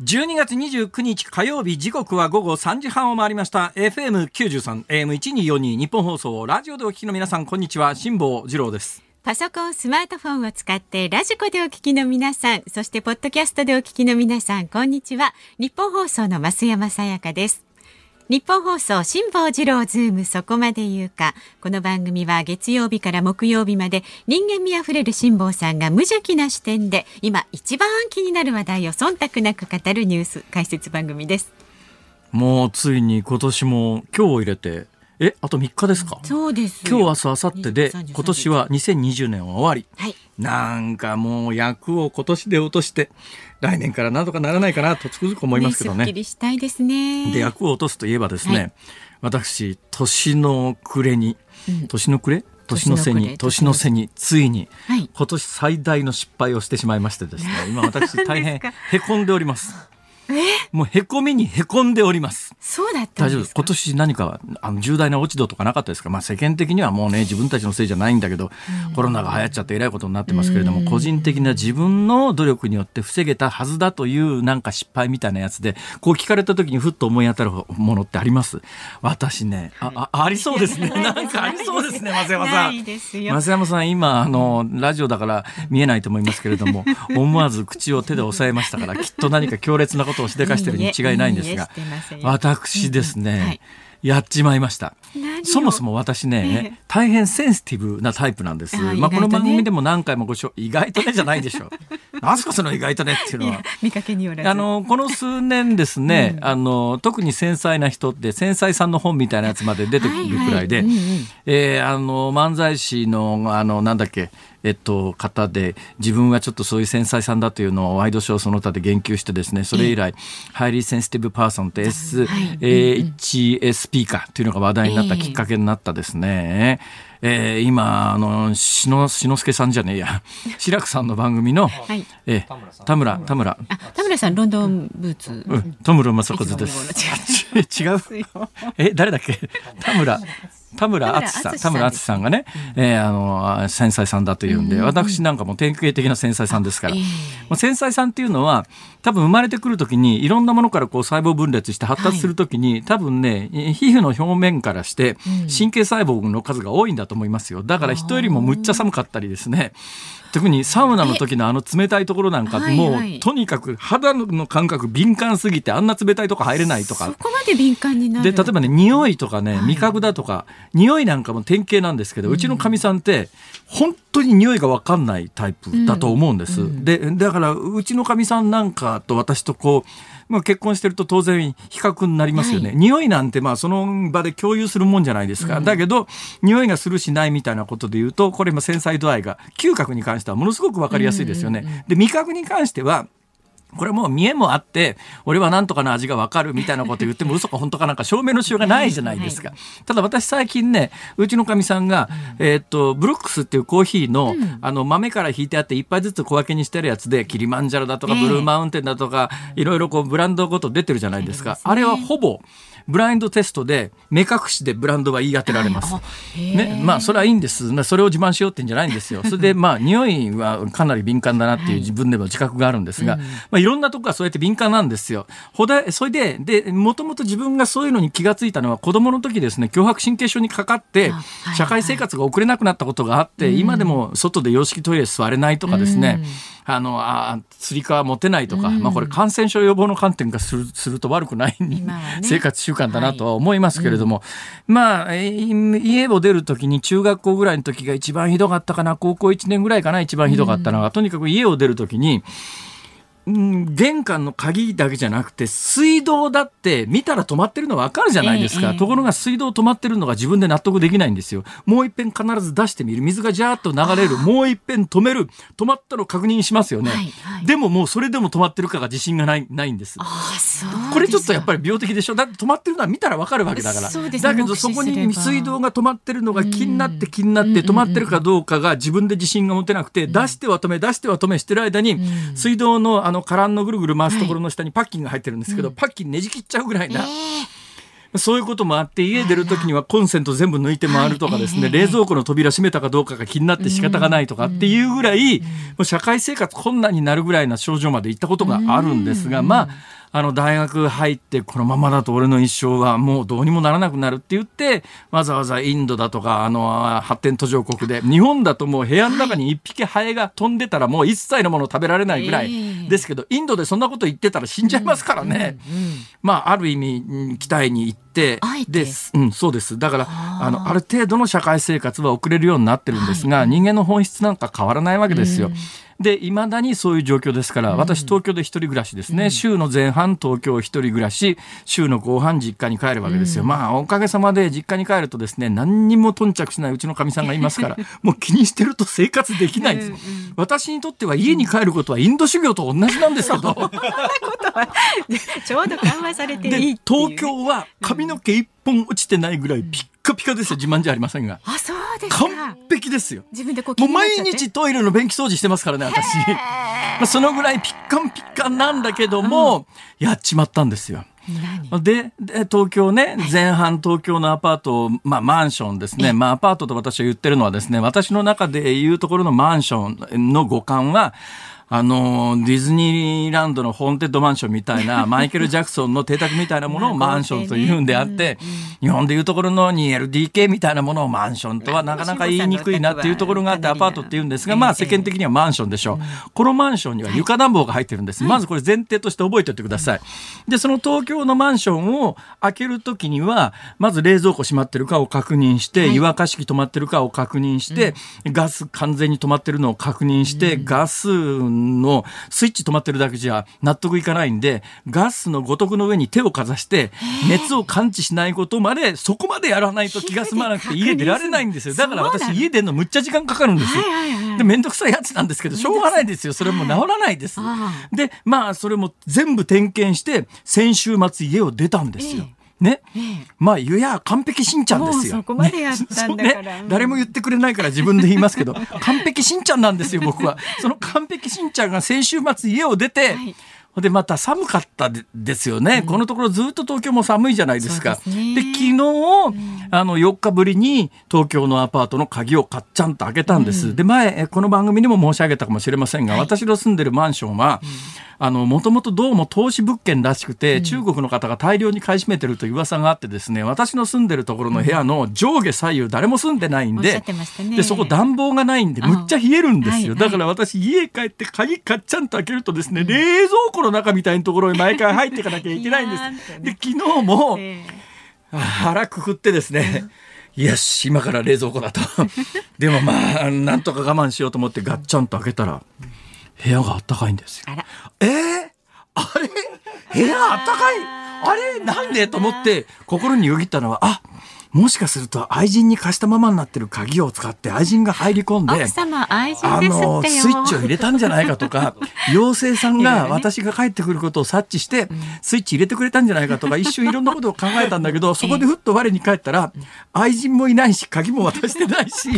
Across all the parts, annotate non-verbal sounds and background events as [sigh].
12月29日火曜日時刻は午後3時半を回りました。FM93 AM1242 ニッポン放送ラジオでお聞きの皆さんこんにちは。辛坊治郎です。パソコンスマートフォンを使ってラジコでお聞きの皆さんそしてポッドキャストでお聞きの皆さんこんにちは。ニッポン放送の増山さやかです。ニッポン放送辛坊治郎ズームそこまで言うか。この番組は月曜日から木曜日まで人間味あふれる辛坊さんが無邪気な視点で今一番気になる話題を忖度なく語るニュース解説番組です。もうついに今年も今日を入れてえあと3日ですかそうです。今日明日明後日で今年は2020年は終わり、はい、なんかもう役を今年で落として来年からなんとかならないかなとつくづく思いますけどね。ねすっきりしたいですね。で役を落とすといえばですね、はい、私年の暮れに、年の暮れ？年の瀬に年の瀬についに、今年最大の失敗をしてしまいましてですね今私大変へこんでおります。もうへこみにへこんでおります。そうだった大丈夫今年何かあの重大な落ち度とかなかったですか？まあ世間的にはもうね自分たちのせいじゃないんだけど、うん、コロナが流行っちゃってえらいことになってますけれども、個人的な自分の努力によって防げたはずだというなんか失敗みたいなやつで、こう聞かれた時にふっと思い当たるものってあります？私ね、ああありそうですね。[laughs] なんかありそうですね、松山さん。松山さん今あのラジオだから見えないと思いますけれども、[laughs] 思わず口を手で押さえましたから、きっと何か強烈なことをしでかしてるに違いないんですが、私ですね、やっちまいました。そもそも私ね、大変センシティブなタイプなんです。まあこの番組でも何回もごしょ意外とねじゃないでしょう。[laughs] なんすかその意外とねっていうのは。見かけによらあのこの数年ですね、あの特に繊細な人って繊細さんの本みたいなやつまで出てくるくらいで、えあの漫才師のあのなんだっけえっと、方で自分はちょっとそういう繊細さんだというのをワイドショーその他で言及してですねそれ以来、Highly Sensitive Person って HSP かというのが話題になったきっかけになったですね。えー、今あの志の輔さんじゃねえや。[laughs] 志らくさんの番組の、はい、えー、田村田村田村。さんロンドンブーツ、うん、田村正和です。[laughs] 違う。え誰だっけ？田村田村淳さん田村淳さんがね、うん、えー、あの繊細さんだというんで、うん、私なんかも典型的な繊細さんですから、えー、繊細さんっていうのは多分生まれてくる時にいろんなものからこう細胞分裂して発達する時に、はい、多分ね皮膚の表面からして神経細胞の数が多いんだと思いますよ。だから人よりもむっちゃ寒かったりですね特にサウナの時のあの冷たいところなんか、もう、とにかく肌の感覚敏感すぎてあんな冷たいとこ入れないとか。そこまで敏感になる。で例えばね匂いとかね味覚だとか、はい、匂いなんかも典型なんですけど、うちのかみさんって本当に匂いが分かんないタイプだと思うんです、うん。うん、でだからうちのかみさんなんかと私とこうまあ、結婚してると当然比較になりますよね、はい、匂いなんてまあその場で共有するもんじゃないですか、うん、だけど匂いがするしないみたいなことで言うとこれ今繊細度合いが嗅覚に関してはものすごく分かりやすいですよね。で味覚に関してはこれもう見えもあって、俺はなんとかの味がわかるみたいなこと言っても嘘か本当かなんか証明のしようがないじゃないですか。ただ私最近ね、うちのかみさんが、えっと、ブロックスっていうコーヒーの、あの豆から引いてあって一杯ずつ小分けにしてるやつで、キリマンジャロだとかブルーマウンテンだとか、いろいろこうブランドごと出てるじゃないですか。あれはほぼ、ブラインドテストで目隠しでブランドは言い当てられます。ね、まあそれはいいんです。それを自慢しようってんじゃないんですよ。それでまあ匂いは [laughs] かなり敏感だなっていう自分でも自覚があるんですが、まあいろんなとこがそうやって敏感なんですよ。ほだそれででもともと自分がそういうのに気がついたのは子供の時ですね強迫神経症にかかって社会生活が送れなくなったことがあって、今でも外で洋式トイレ座れないとかですね。あのあ釣り革持てないとか、まあこれ感染症予防の観点からするすると悪くない、ね、生活習慣慣だなとは思いますけれども、はい。うん、まあ家を出る時に中学校ぐらいの時が一番ひどかったかな。高校1年ぐらいかな一番ひどかったのが、うん、とにかく家を出る時にうん玄関の鍵だけじゃなくて水道だって見たら止まってるの分かるじゃないですか、ええところが水道止まってるのが自分で納得できないんですよ。もう一遍必ず出してみる。水がジャーッと流れる。もう一遍止める。止まったの確認しますよね、はいはい。でももうそれでも止まってるかが自信がないないんです。これちょっとやっぱりり病的でしょ？だって止まってるのは見たらわかるわけだから。だけどそこに水道が止まってるのが気になってうん気になって止まってるかどうかが自分で自信が持てなくて出しては止め出しては止めしてる間にうん。水道のあのカランのぐるぐる回すところの下にパッキンが入ってるんですけどうん。パッキンねじ切っちゃうぐらいな。えそういうこともあって家出る時にはコンセント全部抜いて回るとかですね、冷蔵庫の扉閉めたかどうかが気になって仕方がないとかっていうぐらい、もう社会生活困難になるぐらいな症状まで行ったことがあるんですが、うん。まああの大学入ってこのままだと俺の一生はもうどうにもならなくなるって言ってわざわざインドだとかあの発展途上国で日本だともう部屋の中に一匹ハエが飛んでたらもう一切のもの食べられないぐらええいですけどインドでそんなこと言ってたら死んじゃいますからね。まあ、ある意味、うん期待に行っててです、うん、そうです。だから、あ。の、ある程度の社会生活は送れるようになってるんですが、人間の本質なんか変わらないわけですよ。うん。で、未だにそういう状況ですから、私、東京で一人暮らしですね。週の前半、東京一人暮らし、週の後半、実家に帰るわけですよ。まあ、おかげさまで実家に帰るとですね、何にも頓着しないうちのかみさんがいますから、[laughs] もう気にしてると生活できないんです。うんうん。私にとっては家に帰ることはインド修行と同じなんですけど、ちょうど緩和されていいね。東京は髪の毛一本落ちてないぐらいピッカピカですよ。自慢じゃありませんが。あそうですか。完璧ですよ。自分でこう気もう毎日トイレの便器掃除してますからね私。まあそのぐらいピッカンピッカンなんだけども、やっちまったんですよ。何？でで東京ね前半東京のアパート、まあ、マンションですね、まあ、アパートと私は言ってるのはですね私の中でいうところのマンションの五感はあのディズニーランドのホーンテッドマンションみたいな [laughs] マイケル・ジャクソンの邸宅みたいなものをマンションというんであって、日本でいうところの 2LDK みたいなものをマンションとはなかなか言いにくいなっていうところがあってアパートって言うんですが、まあ世間的にはマンションでしょう。このマンションには床暖房が入ってるんです。まずこれ前提として覚えておいてください。で、その東京のマンションを開けるときには、まず冷蔵庫閉まってるかを確認して、はい。湯沸かし器止まってるかを確認して、ガス完全に止まってるのを確認して、ガスのスイッチ止まってるだけじゃ納得いかないんで、ガスの五徳の上に手をかざして、熱を感知しないことまで、そこまでやらないと気が済まなくて家出られないんですよ。だから私家出るのむっちゃ時間かかるんですよ。で、めんどくさいやつなんですけど、しょうがないですよ。それも治らないです。あで、まあ、それも全部点検して、先週末家を出たんですよ。ね。ええ。まあ、ゆや完璧しんちゃんですよ。もうそこまでやったんだから。ね。うん誰も言ってくれないから自分で言いますけど、完璧しんちゃんなんですよ、僕は。[laughs] その完璧しんちゃんが先週末家を出て、はい。でまた寒かったでですよね、このところずっと東京も寒いじゃないですか。そうですね。で昨日、あの4日ぶりに東京のアパートの鍵をかっちゃんと開けたんです。で前えこの番組にも申し上げたかもしれませんが、私の住んでるマンションは、もともとどうも投資物件らしくて、中国の方が大量に買い占めてるという噂があってですね私の住んでるところの部屋の上下左右誰も住んでないんでね。でそこ暖房がないんでむっちゃ冷えるんですよ、はいはい。だから私家帰って鍵かっちゃんと開けるとですね、冷蔵庫の中みたいなところに毎回入っていかなきゃいけないんです。で昨日も、えあ腹くくってですね、よし今から冷蔵庫だと。[laughs] でもまあなんとか我慢しようと思ってガッチャンと開けたら部屋があったかいんですよ。えあら。えー、あれ？部屋あったかい？あれ？なんで？と思って心によぎったのはあもしかすると愛人に貸したままになってる鍵を使って愛人が入り込んで奥様愛人あですってよ。のスイッチを入れたんじゃないかとか [laughs] 妖精さんが私が帰ってくることを察知してスイッチ入れてくれたんじゃないかとか [laughs] 一瞬いろんなことを考えたんだけどそこでふっと我に返ったら愛人もいないし鍵も渡してないし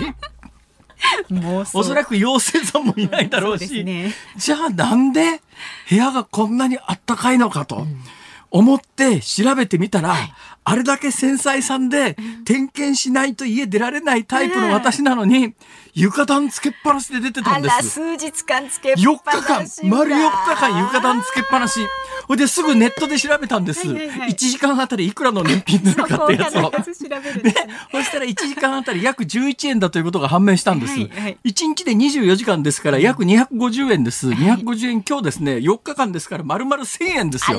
おそらく妖精さんもいないだろうし。ですね。じゃあなんで部屋がこんなにあったかいのかと。思って調べてみたら、あれだけ繊細さんで点検しないと家出られないタイプの私なのに、床暖つけっぱなしで出てたあんです。ら数日間つけっ4ぱ日間なし、丸4日間床暖つけっぱなし。ほいですぐネットで調べたんです。はいはいはい1時間あたりいくらの年品なのかってやつを。ね、そしたら1時間あたり約11円だということが判明したんです。はいはい1日で24時間ですから約250円です。250円今日ですね、4日間ですから丸々1000円ですよ。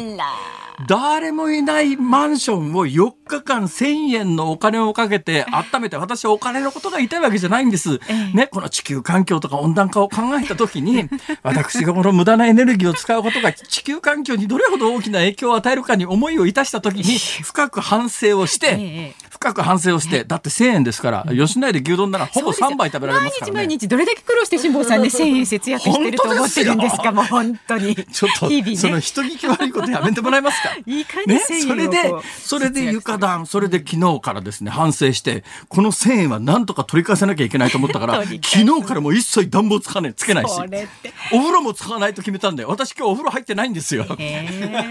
誰もいないマンションを4日間1000円のお金をかけて温めて、私はお金のことが言いたいわけじゃないんです。ね、この地球環境とか温暖化を考えたときに、[laughs] 私がこの無駄なエネルギーを使うことが地球環境にどれほど大きな影響を与えるかに思いをいたしたときに、深く反省をして、深く反省をして、だって1000円ですから、吉野家で牛丼ならほぼ3杯食べられますからね。毎日毎日どれだけ苦労して辛坊さんで1000円節約してると思ってるんですか？もう本当に。ちょっと、ね。その人聞き悪いことやめてもらえますか？いい感じね、1000円をそれでそれで床暖、それで昨日からですね、反省して、この1000円はなんとか取り返さなきゃいけないと思ったから、昨日からもう一切暖房つかない、つけないし、お風呂も使わないと決めたんで、私今日お風呂入ってないんですよ。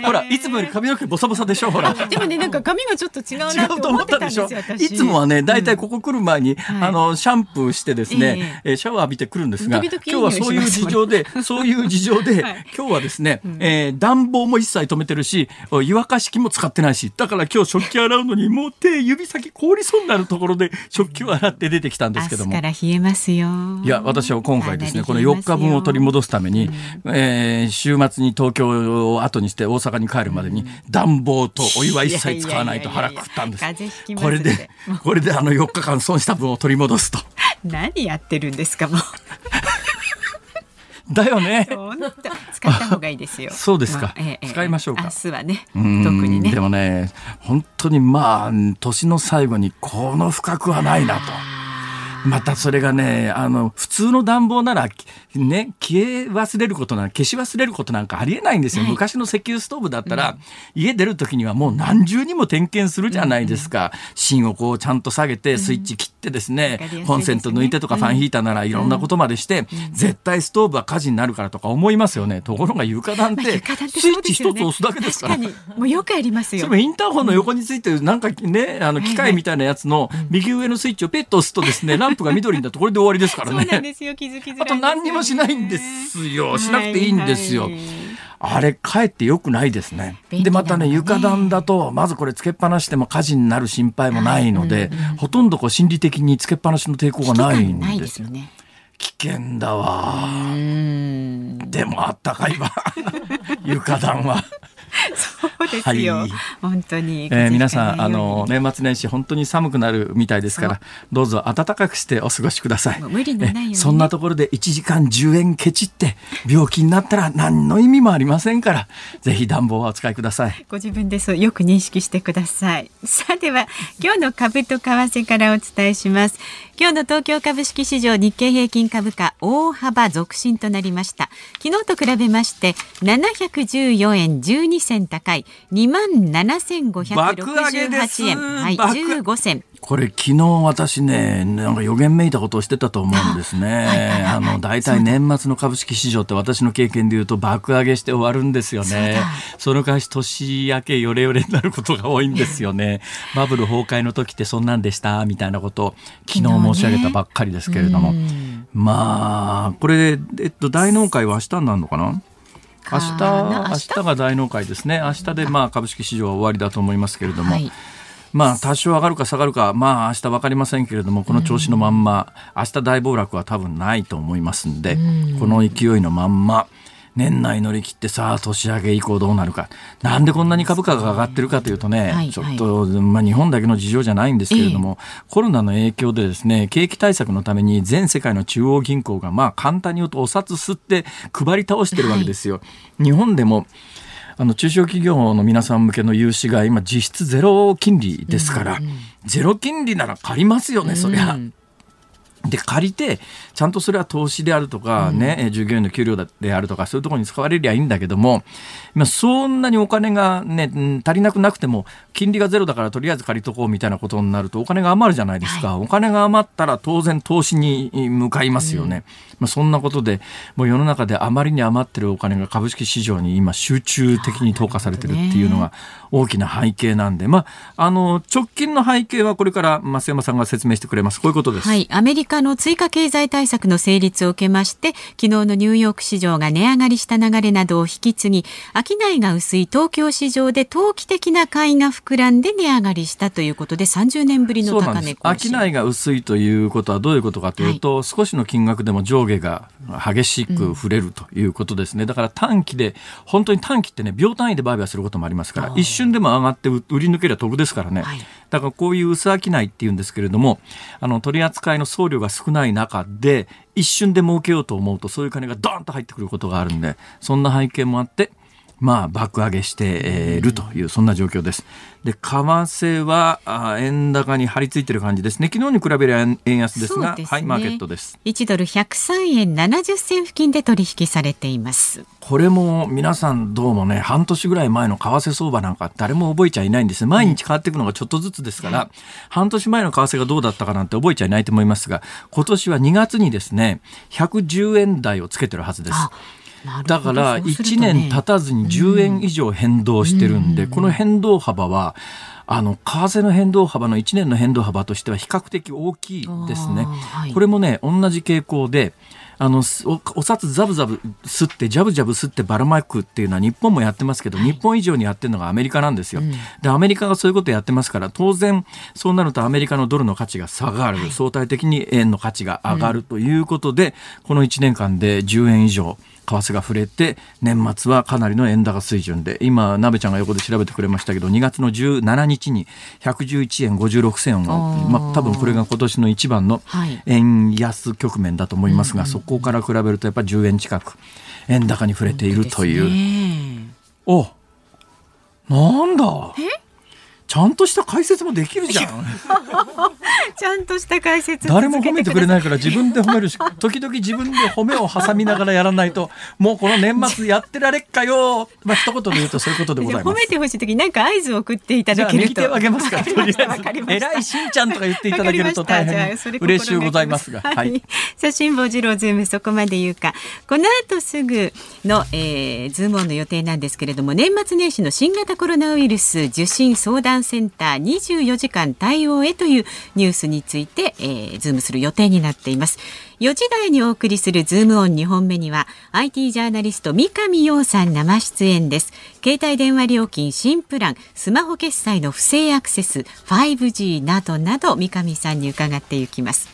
ほら、いつもより髪の毛ボサボサでしょ、ほら。でもねなんか髪がちょっと違うなと思って思っったたでしょんですよ私。いつもはね、大体ここ来る前に、はい。あの、シャンプーしてですね、えーシャワー浴びてくるんですが、今日はそういう事情で、[laughs] そういう事情で、はい。今日はですね、えー暖房も一切止めてるし、湯沸かし器も使ってないし、だから今日食器洗うのに、もう手、指先凍りそうになるところで、食器を洗って出てきたんですけども。か。ら冷えますよ。いや、私は今回ですね、この4かなり冷えますよ日分を取り戻すために、えー週末に東京を後にして大阪に帰るまでに、暖房とお湯は一切使わないと腹くくったんです。いこれで、これであの4日間損した分を取り戻すと。何やってるんですかもう。だよね。使った方がいいですよ。そうですかまあええ使いましょうか明日はね、特うんにねで。もね、本当にまあ、年の最後にこの深くはないなと。またそれがね、あの、普通の暖房なら、ね、消え忘れることなん消し忘れることなんかありえないんですよ。はい昔の石油ストーブだったら、家出る時にはもう何重にも点検するじゃないですか。芯をこうちゃんと下げて、スイッチ切ってですね、わかりやすいですねコンセント抜いてとかファンヒーターならいろんなことまでして、絶対ストーブは火事になるからとか思いますよね。ところが床暖って、スイッチ一つ押すだけですから。確かにもうよくありますよそ。インターホンの横についてるなんかね、あの機械みたいなやつの右上のスイッチをペッと押すとですね、ランプが緑になってこれで終わりですからそうなんね。ですよ気づきづらい。あと何にもしないんですよ。しなくていいんですよはい。はいあれ、かえって良くないですね。便利で、またね、床暖だと、まずこれつけっぱなしでも火事になる心配もないので、ほとんどこう心理的につけっぱなしの抵抗がないんないですすよ。ね。危険だわ。うん。でもあったかいわ。床暖は。ですよ。はい本当に。えー皆さん、あの、年末年始本当に寒くなるみたいですから、どうぞ暖かくしてお過ごしください。無理のないようにねえそんなところで1時間10円ケチって、病気になったら何の意味もありませんから、ぜひ暖房はお使いください。ご自分でそうよく認識してください。さあでは今日の株と為替からお伝えします。今日の東京株式市場日経平均株価大幅続伸となりました。昨日と比べまして714円12銭高い2万爆上げです7568円はい爆15銭。これ昨日私ね、なんか予言めいたことをしてたと思うんですね。あの、大体年末の株式市場って私の経験で言うと爆上げして終わるんですよね。その返し年明けヨレヨレになることが多いんですよね。バブル崩壊の時ってそんなんでしたみたいなことを昨日申し上げたばっかりですけれども。まあ、これ、えっと、大納会は明日になるのかな明日、な明日？が大納会ですね。明日でまあ株式市場は終わりだと思いますけれども。はいまあ多少上がるか下がるか、まあ明日分かりませんけれども、この調子のまんま、明日大暴落は多分ないと思いますんで、この勢いのまんま、年内乗り切ってさあ年明け以降どうなるか。なんでこんなに株価が上がってるかというとね、はいちょっと、まあ日本だけの事情じゃないんですけれども、コロナの影響でですね、景気対策のために全世界の中央銀行がまあ簡単に言うとお札吸って配り倒してるわけですよ。日本でもあの中小企業の皆さん向けの融資が今実質ゼロ金利ですから、ゼロ金利なら借りますよね、そりゃ。で借りてちゃんとそれは投資であるとか、ねえ従業員の給料であるとかそういうところに使われりゃいいんだけども今そんなにお金が、ね、うん足りなくなくても金利がゼロだからとりあえず借りとこうみたいなことになるとお金が余るじゃないですか、お金が余ったら当然投資に向かいますよね、まあ、そんなことでもう世の中であまりに余ってるお金が株式市場に今集中的に投下されてるっていうのが大きな背景なんで、まあ、あの直近の背景はこれから増山さんが説明してくれます。こういうことです。はい、アメリカカの追加経済対策の成立を受けまして昨日のニューヨーク市場が値上がりした流れなどを引き継ぎ商いが薄い東京市場で投機的な買いが膨らんで値上がりしたということで30年ぶりの高値更新。商いが薄いということはどういうことかというと、はい、少しの金額でも上下が激しく触れるということですね、うん、だから短期で本当に短期ってね秒単位で売買することもありますから一瞬でも上がって売り抜けりゃ得ですからね、はい、だからこういう薄商いっていうんですけれどもあの取り扱いの送料が少ない中で一瞬で儲けようと思うとそういう金がドーンと入ってくることがあるんでそんな背景もあってまあ、爆上げしているという、そんな状況です。で、為替は、円高に張り付いている感じですね。昨日に比べれば円安ですが、すね、はい、マーケットです。1ドル103円70銭付近で取引されています。これも皆さんどうもね、半年ぐらい前の為替相場なんか誰も覚えちゃいないんです毎日変わっていくのがちょっとずつですから、うん、半年前の為替がどうだったかなんて覚えちゃいないと思いますが、今年は2月にですね、110円台をつけてるはずです。だから1年経たずに10円以上変動してるんで、この変動幅は、あの、為替の変動幅の1年の変動幅としては比較的大きいですね。これもね、同じ傾向で、あのおお札ザブザブ吸ってジャブジャブ吸ってばらまくっていうのは日本もやってますけど、はい、日本以上にやってるのがアメリカなんですよ、うん、でアメリカがそういうことやってますから当然そうなるとアメリカのドルの価値が下がる、はい、相対的に円の価値が上がるということで、うん、この1年間で10円以上為替が触れて年末はかなりの円高水準で。今鍋ちゃんが横で調べてくれましたけど2月の17日に111円56銭をまあ、多分これが今年の一番の円安局面だと思いますが、はい、そこから比べるとやっぱり10円近く円高に触れているという。ね、おなんだ？え？ちゃんとした解説もできるじゃん。[laughs] ちゃんとした解説誰も褒めてくれないから自分で褒めるし、時々自分で褒めを挟みながらやらないと、もうこの年末やってられっかよ。まあ一言で言うとそういうことでございます。褒めてほしい時なんか合図を送っていただけると。手を挙げますから。偉いしんちゃんとか言っていただけると大変嬉しゅうございますが。はい。さあ辛坊治郎ズームそこまで言うか。この後すぐの、えー、ズームオンの予定なんですけれども、年末年始の新型コロナウイルス受診相談センター24時間対応へというニュースについて、えー、ズームする予定になっています。4時台にお送りするズームオン2本目には IT ジャーナリスト三上洋さん生出演です。携帯電話料金新プラン、スマホ決済の不正アクセス、5G などなど三上さんに伺っていきます。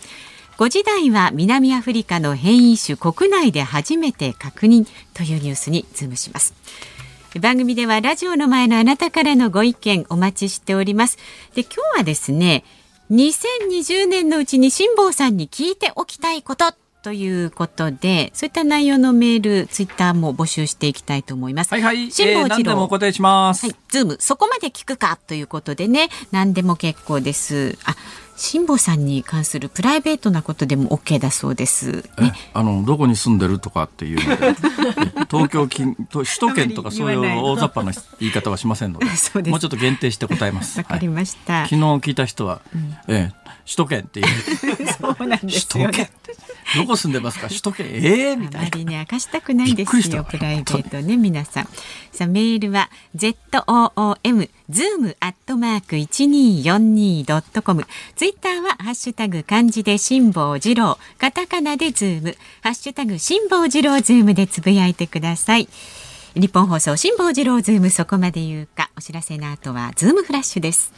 5時台は南アフリカの変異種国内で初めて確認というニュースにズームします。番組ではラジオの前のあなたからのご意見お待ちしておりますで今日はですね2020年のうちに辛坊さんに聞いておきたいことということで、そういった内容のメール、ツイッターも募集していきたいと思います。はいはい。辛坊治郎、えー、もお答えします。はい。ズーム、そこまで聞くかということでね、何でも結構です。あ、辛坊さんに関するプライベートなことでも OK だそうです。ね、あのどこに住んでるとかっていうので東京近 [laughs] 首都圏とかそういう大雑把な言い方はしませんので [laughs] もうちょっと限定して答えます。わかりました、はい、昨日聞いた人は、うん、ええ、首都圏っていう。[laughs] そうなんですよ、ね、どこ住んでますか？首都圏？ええー、みたいな。あまりね明かしたくないですよプライベートね皆さん。さあメールは z o o m zoom アットマーク一二四二ドットコム。ツイッターはハッシュタグ漢字で辛坊治郎、カタカナでズーム、ハッシュタグ辛坊治郎ズームでつぶやいてください。ニッポン放送辛坊治郎ズーム。そこまで言うか。お知らせの後はズームフラッシュです。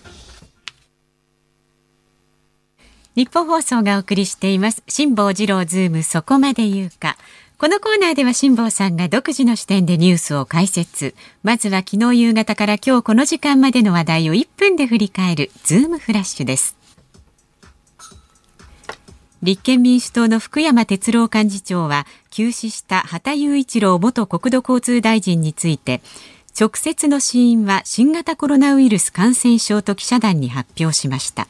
ニッポン放送がお送りしています。辛坊治郎ズームそこまで言うか。このコーナーでは辛坊さんが独自の視点でニュースを解説。まずは昨日夕方から今日この時間までの話題を1分で振り返るズームフラッシュです。立憲民主党の福山哲郎幹事長は急死した羽田雄一郎元国土交通大臣について直接の死因は新型コロナウイルス感染症と記者団に発表しました。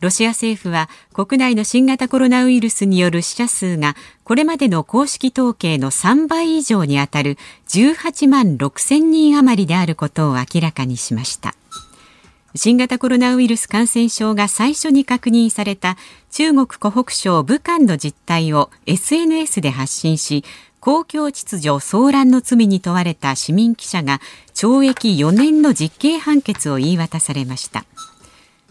ロシア政府は国内の新型コロナウイルスによる死者数がこれまでの公式統計の3倍以上にあたる18万6千人余りであることを明らかにしました。新型コロナウイルス感染症が最初に確認された中国湖北省武漢の実態を SNS で発信し公共秩序騒乱の罪に問われた市民記者が懲役4年の実刑判決を言い渡されました。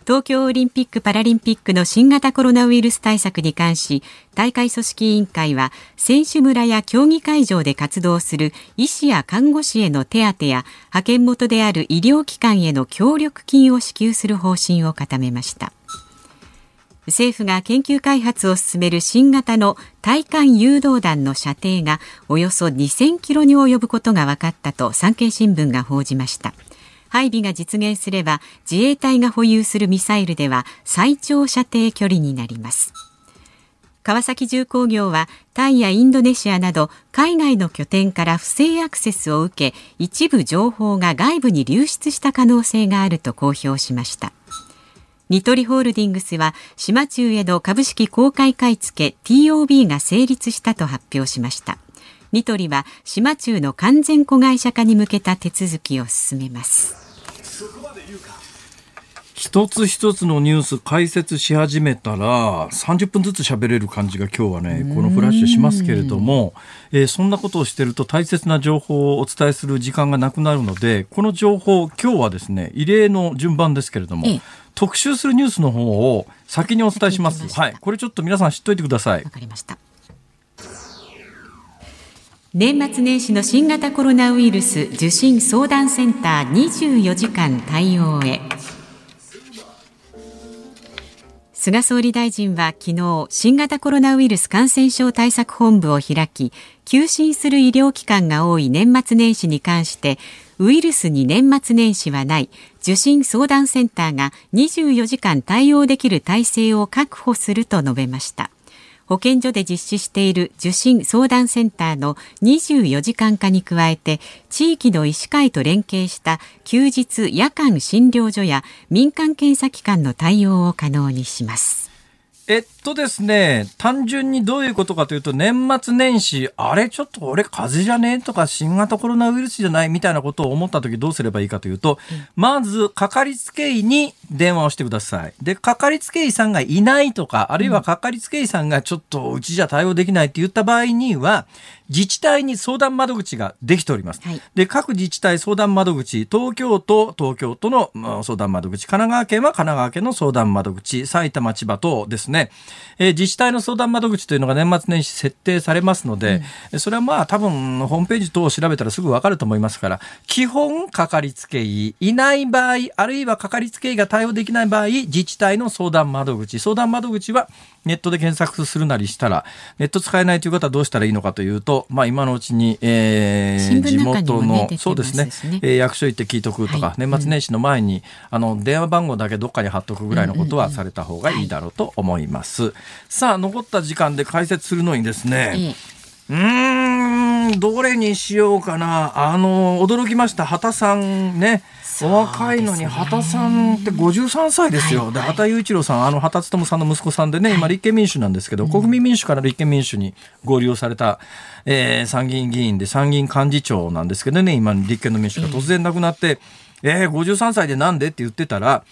東京オリンピック・パラリンピックの新型コロナウイルス対策に関し大会組織委員会は選手村や競技会場で活動する医師や看護師への手当や派遣元である医療機関への協力金を支給する方針を固めました。政府が研究開発を進める新型の対艦誘導弾の射程がおよそ2000キロに及ぶことが分かったと産経新聞が報じました。配備が実現すれば自衛隊が保有するミサイルでは最長射程距離になります。川崎重工業はタイやインドネシアなど海外の拠点から不正アクセスを受け一部情報が外部に流出した可能性があると公表しました。ニトリホールディングスは島中への株式公開買い付け TOB が成立したと発表しました。ニトリは島中の完全子会社化に向けた手続きを進めます一つ一つのニュース解説し始めたら30分ずつ喋れる感じが今日はねこのフラッシュしますけれども、えー、そんなことをしてると大切な情報をお伝えする時間がなくなるのでこの情報今日はですね異例の順番ですけれども、ええ、特集するニュースの方を先にお伝えします。はい、これちょっと皆さん知っておいてください。わかりました。年末年始の新型コロナウイルス受診相談センター24時間対応へ。菅総理大臣は昨日新型コロナウイルス感染症対策本部を開き休診する医療機関が多い年末年始に関してウイルスに年末年始はない受診相談センターが24時間対応できる体制を確保すると述べました保健所で実施している受診相談センターの24時間化に加えて地域の医師会と連携した休日夜間診療所や民間検査機関の対応を可能にします。えっとですね、単純にどういうことかというと、年末年始、あれちょっと俺風邪じゃねえとか新型コロナウイルスじゃないみたいなことを思った時どうすればいいかというと、うん、まず、かかりつけ医に電話をしてください。で、かかりつけ医さんがいないとか、あるいはかかりつけ医さんがちょっとうちじゃ対応できないって言った場合には、自治体に相談窓口ができております。はい、で、各自治体相談窓口、東京都、東京都の相談窓口、神奈川県は神奈川県の相談窓口、埼玉、千葉等ですね、えー、自治体の相談窓口というのが年末年始設定されますので、うん、それはまあ多分ホームページ等を調べたらすぐわかると思いますから、基本かかりつけ医、いない場合、あるいはかかりつけ医が対応できない場合、自治体の相談窓口、相談窓口はネットで検索するなりしたら、ネット使えないという方はどうしたらいいのかというと、まあ今のうちに、えー、地元の、ね、そうですね、えー、役所行って聞いとくとか、はい、年末年始の前に、うん、あの、電話番号だけどっかに貼っとくぐらいのことはされた方がいいだろうと思います。さあ、残った時間で解説するのにですね、うん、どれにしようかな。あの、驚きました。畑さんね。お若いのに畑さんって53歳ですよ、で畑雄一郎さん、あの畑勉さんの息子さんでね、今、立憲民主なんですけど、国民民主から立憲民主に合流された、えー、参議院議員で、参議院幹事長なんですけどね、今、立憲の民主が突然亡くなって、えー、53歳でなんでって言ってたら、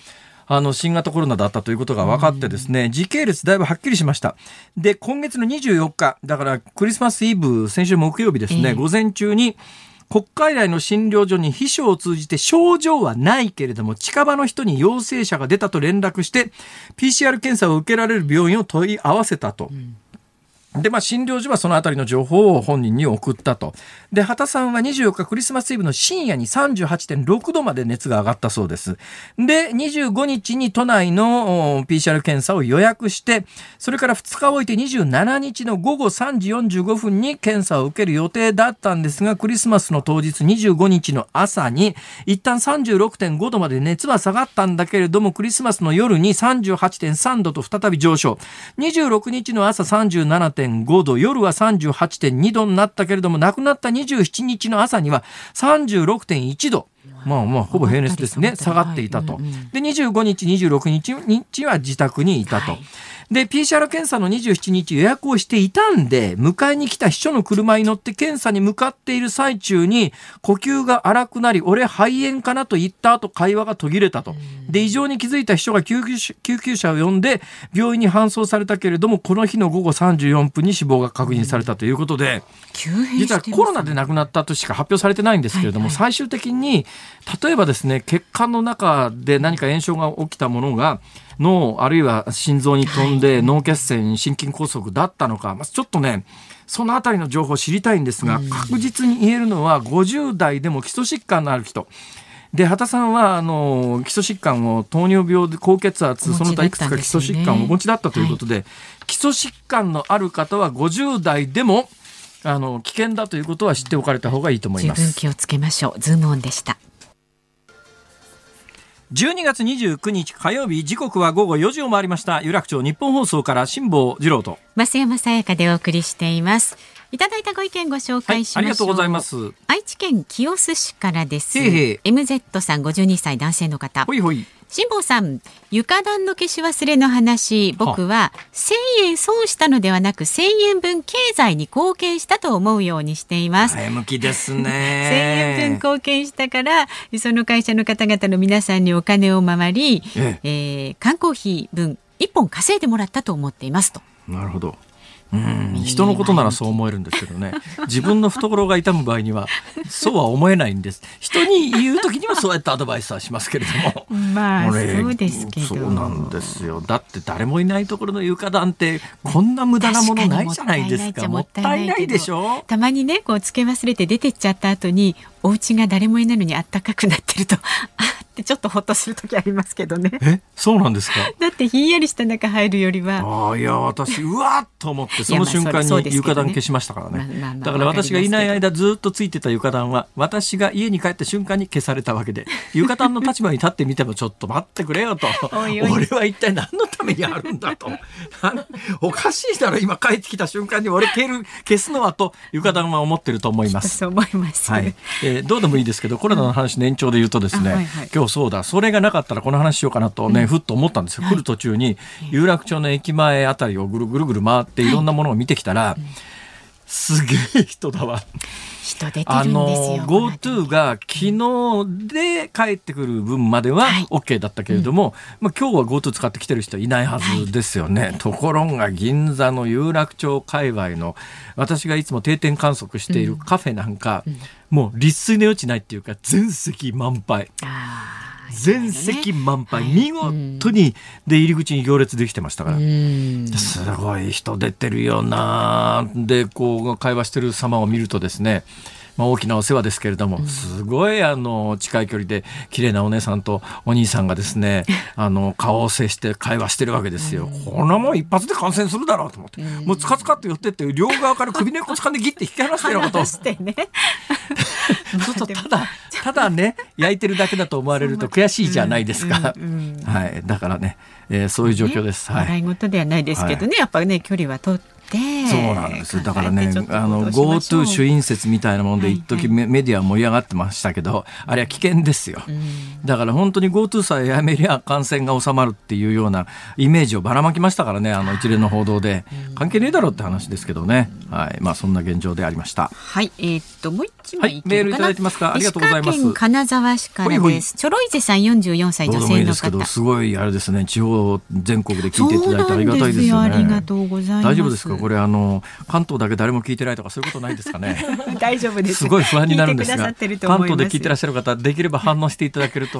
あの、新型コロナだったということが分かってですね、時系列だいぶはっきりしました。で、今月の24日、だからクリスマスイブ、先週木曜日ですね、午前中に、国会内の診療所に秘書を通じて症状はないけれども近場の人に陽性者が出たと連絡して PCR 検査を受けられる病院を問い合わせたと。うんで、まあ、診療所はそのあたりの情報を本人に送ったと。で、畑さんは24日クリスマスイブの深夜に38.6度まで熱が上がったそうです。で、25日に都内の PCR 検査を予約して、それから2日置いて27日の午後3時45分に検査を受ける予定だったんですが、クリスマスの当日25日の朝に、一旦36.5度まで熱は下がったんだけれども、クリスマスの夜に38.3度と再び上昇。26日の朝37.5 38.5度、夜は38.2度になったけれども、亡くなった27日の朝には36.1度。まあまあ、ほぼ平熱ですね。下がっていたと。で、25日、26日日は自宅にいたと。はいで、PCR 検査の27日予約をしていたんで、迎えに来た秘書の車に乗って検査に向かっている最中に、呼吸が荒くなり、俺肺炎かなと言った後、会話が途切れたと。で、異常に気づいた秘書が救急救急車を呼んで、病院に搬送されたけれども、この日の午後34分に死亡が確認されたということで、実はコロナで亡くなったとしか発表されてないんですけれども、最終的に例えばですね血管の中で何か炎症が起きたものが脳あるいは心臓に飛んで脳血栓心筋梗塞だったのか、まあ、ちょっとねそのあたりの情報を知りたいんですが、確実に言えるのは50代でも基礎疾患のある人で畑さんはあの基礎疾患を糖尿病で高血圧、その他いくつか基礎疾患をお持ちだったということで、はい、基礎疾患のある方は50代でもあの危険だということは知っておかれた方がいいと思います。十分気をつけましょう。ズームオンでした。12月29日火曜日時刻は午後4時を回りました。有楽町日本放送から辛坊治郎と。増山さやかでお送りしています。いただいたご意見ご紹介しましはい、ありがとうございます。愛知県清須市からです。へへ MZ さん52歳男性の方。ほいほい辛坊さん床暖の消し忘れの話僕は1000円損したのではなく1000円分経済に貢献したと思うようにしています。前向きですね。[laughs] 1000円分貢献したからその会社の方々の皆さんにお金を回り、ええ。えー、缶コーヒー分1本稼いでもらったと思っていますと。なるほどうん。人のことならそう思えるんですけどね。自分の懐が痛む場合にはそうは思えないんです。人に言う時にはそうやってアドバイスはしますけれども。まあそうですけど。そうなんですよ。だって誰もいないところの床なんてこんな無駄なものないじゃないですか。もったいないでしょ？たまにねこうつけ忘れて出てっちゃった後にお家が誰もいないのにあったかくなってると [laughs] あってちょっとほっとする時ありますけどね。えそうなんですか？[laughs] だってひんやりした中入るよりはあいや私うわっと思ってその瞬間に床暖消しましたからね。だから私がいない間ずっとついてた床暖は私が家に帰った瞬間に消されたわけで [laughs] 床暖の立場に立ってみてもちょっと待ってくれよと。俺は一体何のためにあるんだと。おかしいだろ今帰ってきた瞬間に俺消る消すのはと床暖は思ってると思います。そう思います、はい。えー、どうでもいいですけどコロナの話の延長で言うとですね、はいはい、今日そうだそれがなかったらこの話しようかなとね、うん、ふっと思ったんですよ、来る途中に有楽町の駅前あたりをぐるぐるぐる回っていろんなものを見てきたら、すげえ人だわ。人出てるんですよ。GoTo が昨日で帰ってくる分までは OK だったけれども、はいうん、まあ今日は GoTo 使ってきてる人いないはずですよね。はい、ところが銀座の有楽町界隈の私がいつも定点観測しているカフェなんか、うんうん、もう立水の余地ないっていうか全席満杯。全席満杯、見事にで入り口に行列できてましたから、すごい人出てるよな。でこう会話してる様を見るとですねまあ、大きなお世話ですけれども、すごいあの近い距離で綺麗なお姉さんとお兄さんがですね [laughs] あの顔を接して会話してるわけですよ。こんなもん一発で感染するだろうと思って、もうつかつかって寄ってって両側から首根っこ掴んでギッて引き離してることしてね。[laughs] そうただただね焼いてるだけだと思われると [laughs] 悔しいじゃないですか。はい、だからね、えー、そういう状況です。はい。笑い事ではないですけどね、はい、やっぱね距離は取って。そうなんです。だからねあの GoTo 主因説みたいなもので一時、はい。はい、メディア盛り上がってましたけどあれは危険ですよ、うん、だから本当に GoTo さえやめりゃ感染が収まるっていうようなイメージをばらまきましたからねあの一連の報道で、関係ねえだろうって話ですけどね、はい。まあ、そんな現状でありました。はい。えー、っともう一枚、はい、メールいただいてますか？ありがとうございます。金沢市からです。ちょろい。ぜさん44歳女性の方。すごいあれですね。地方全国で聞いていただいてありがたいですよね。大丈夫ですか？これあの関東だけ誰も聞いてないとかそういうことないですかね？[laughs] 大丈夫です。すごい不安になるんですが関東で聞いてらっしゃる方できれば反応していただけると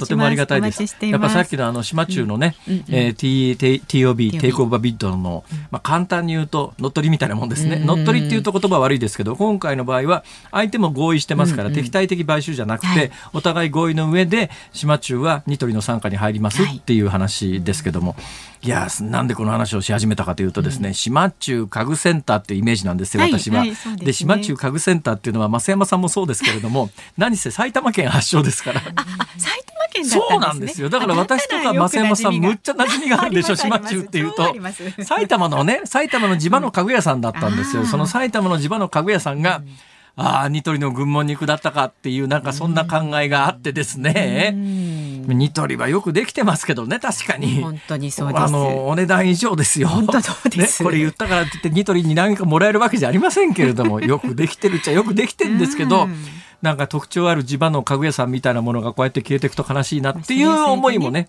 とてもありがたいです。やっぱさっきのあの島中のね、うんうんえー、T TOB テイクオーバービッドの、まあ、簡単に言うと乗っ取りみたいなもんですね、乗っ取りっていうと言葉悪いですけど今回の場合は相手も合意してますから、敵対的買収じゃなくて、はい、お互い合意の上で島中はニトリの傘下に入りますっていう話ですけども、いやなんでこの話をし始めたかというとですね、うん、島中家具センターっていうイメージなんですよ、私は。で、ね、島中家具センターっていうのは増山さんもそうですけれども [laughs] 何せ埼玉県発祥ですから。埼玉県、ね、そうなんですよ。だから私とか増山さんむっちゃ馴染みがあるでしょ [laughs] 島中っていうと。埼玉のね [laughs] 埼玉の地場の家具屋さんだったんですよ、その埼玉の地場の家具屋さんが、うん。ああニトリの群門肉だったかっていうなんかそんな考えがあってですね、ニトリはよくできてますけどね確かに。本当にそうです。あのお値段以上ですよ。本当そうです、ね、これ言ったからって言ってニトリに何かもらえるわけじゃありませんけれども [laughs] よくできてるっちゃよくできてるんですけど、なんか特徴ある地場の家具屋さんみたいなものがこうやって消えていくと悲しいなっていう思いもね、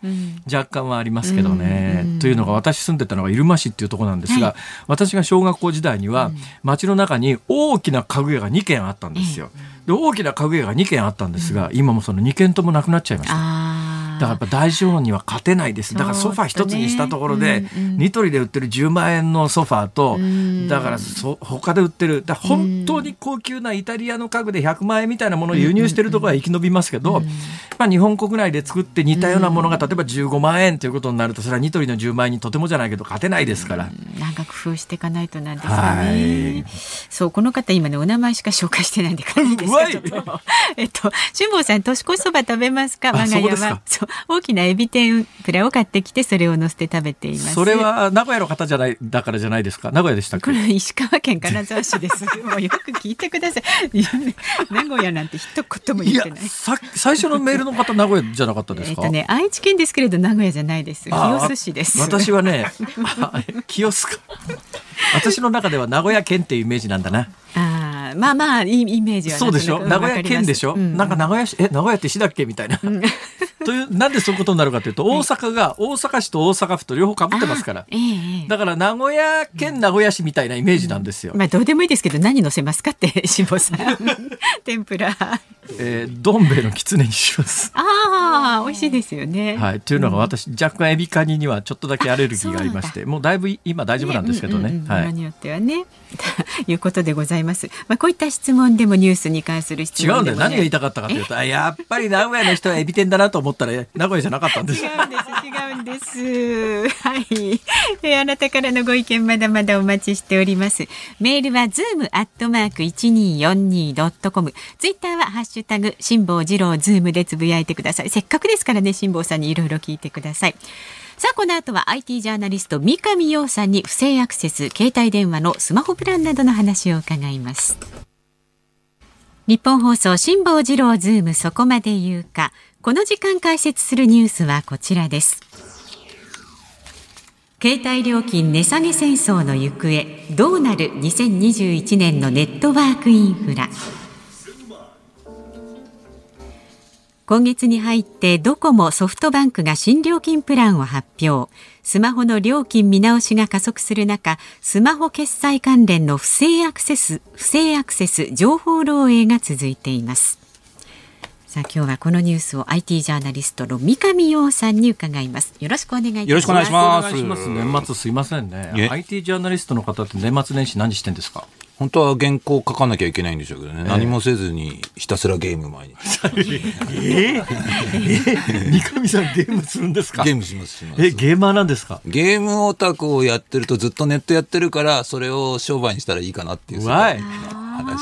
若干はありますけどね。というのが私住んでたのが入間市っていうところなんですが、はい、私が小学校時代には町の中に大きな家具屋が2軒あったんですよ。で大きな家具屋が2軒あったんですが、今もその2軒ともなくなっちゃいました。だからやっぱ大小には勝てないです。だからソファ一つにしたところで、ニトリで売ってる10万円のソファーと、だからそ他で売ってる、だ本当に高級なイタリアの家具で100万円みたいなものを輸入してるところは生き延びますけど、まあ、日本国内で作って似たようなものが例えば15万円ということになると、それはニトリの10万円にとてもじゃないけど勝てないですから。なんか工夫していかないとなんですよね。そう、この方今ね、お名前しか紹介してないんでえっと、辛坊さん、年越しそば食べますか？我が家は。そう大きなエビ天ぷらを買ってきてそれを乗せて食べています。それは名古屋の方じゃないだからじゃないですか。名古屋でしたこれ石川県金沢市です。もうよく聞いてください。[laughs] 名古屋なんて一言も言ってない。最初のメールの方名古屋じゃなかったですか？えっとね愛知県ですけれど名古屋じゃないです。清須市です。私はね [laughs] 清須か。私の中では名古屋県っていうイメージなんだな。あまあまあいいイメージはそうでしょ？名古屋県でしょ、うん、なんか名古屋市え名古屋って市だっけ？みたいな、うん、[laughs] というなんでそういうことになるかというと大阪が大阪市と大阪府と両方かぶってますから、えー、だから名古屋県名古屋市みたいなイメージなんですよ、うん、まあどうでもいいですけど何乗せますかって辛坊さん。天ぷら。[laughs] えー、どん兵衛の狐にします。ああ美味しいですよね。はい。というのが私、若干エビカニにはちょっとだけアレルギーがありましてもうだいぶ今大丈夫なんですけどね、ねはい、によってはね。[laughs] いうことでございます。まあこういった質問でもニュースに関する質問違うんだよ。何が言いたかったかというとやっぱり名古屋の人はエビ天だなと思ったら名古屋じゃなかったんです。違うんです違うんです。はい。えあなたからのご意見まだまだお待ちしております。メールはズームアットマーク一二四二ドットコム。ツイッターはハッシュタグ辛坊治郎ズームでつぶやいてください。せっかくですからね辛坊さんにいろいろ聞いてください。さあこの後は IT ジャーナリスト三上洋さんに不正アクセス携帯電話のスマホプランなどの話を伺います。ニッポン放送辛坊治郎ズームそこまで言うかこの時間解説するニュースはこちらです。携帯料金値下げ戦争の行方どうなる2021年のネットワークインフラ。今月に入ってドコモソフトバンクが新料金プランを発表。スマホの料金見直しが加速する中スマホ決済関連の不正アクセス不正アクセス情報漏洩が続いています。さあ今日はこのニュースを IT ジャーナリストの三上洋さんに伺います。よろしくお願いいたします。よろしくお願いします。年末すいませんね。IT ジャーナリストの方って年末年始何してんですか？本当は原稿書かなきゃいけないんでしょうけどね、えー、何もせずにひたすらゲーム毎日。え？ー、え？ー、三上さんゲームするんですか？ゲームしますします。え、ゲーマーなんですか？ゲームオタクをやってるとずっとネットやってるから、それを商売にしたらいいかなっていう。わ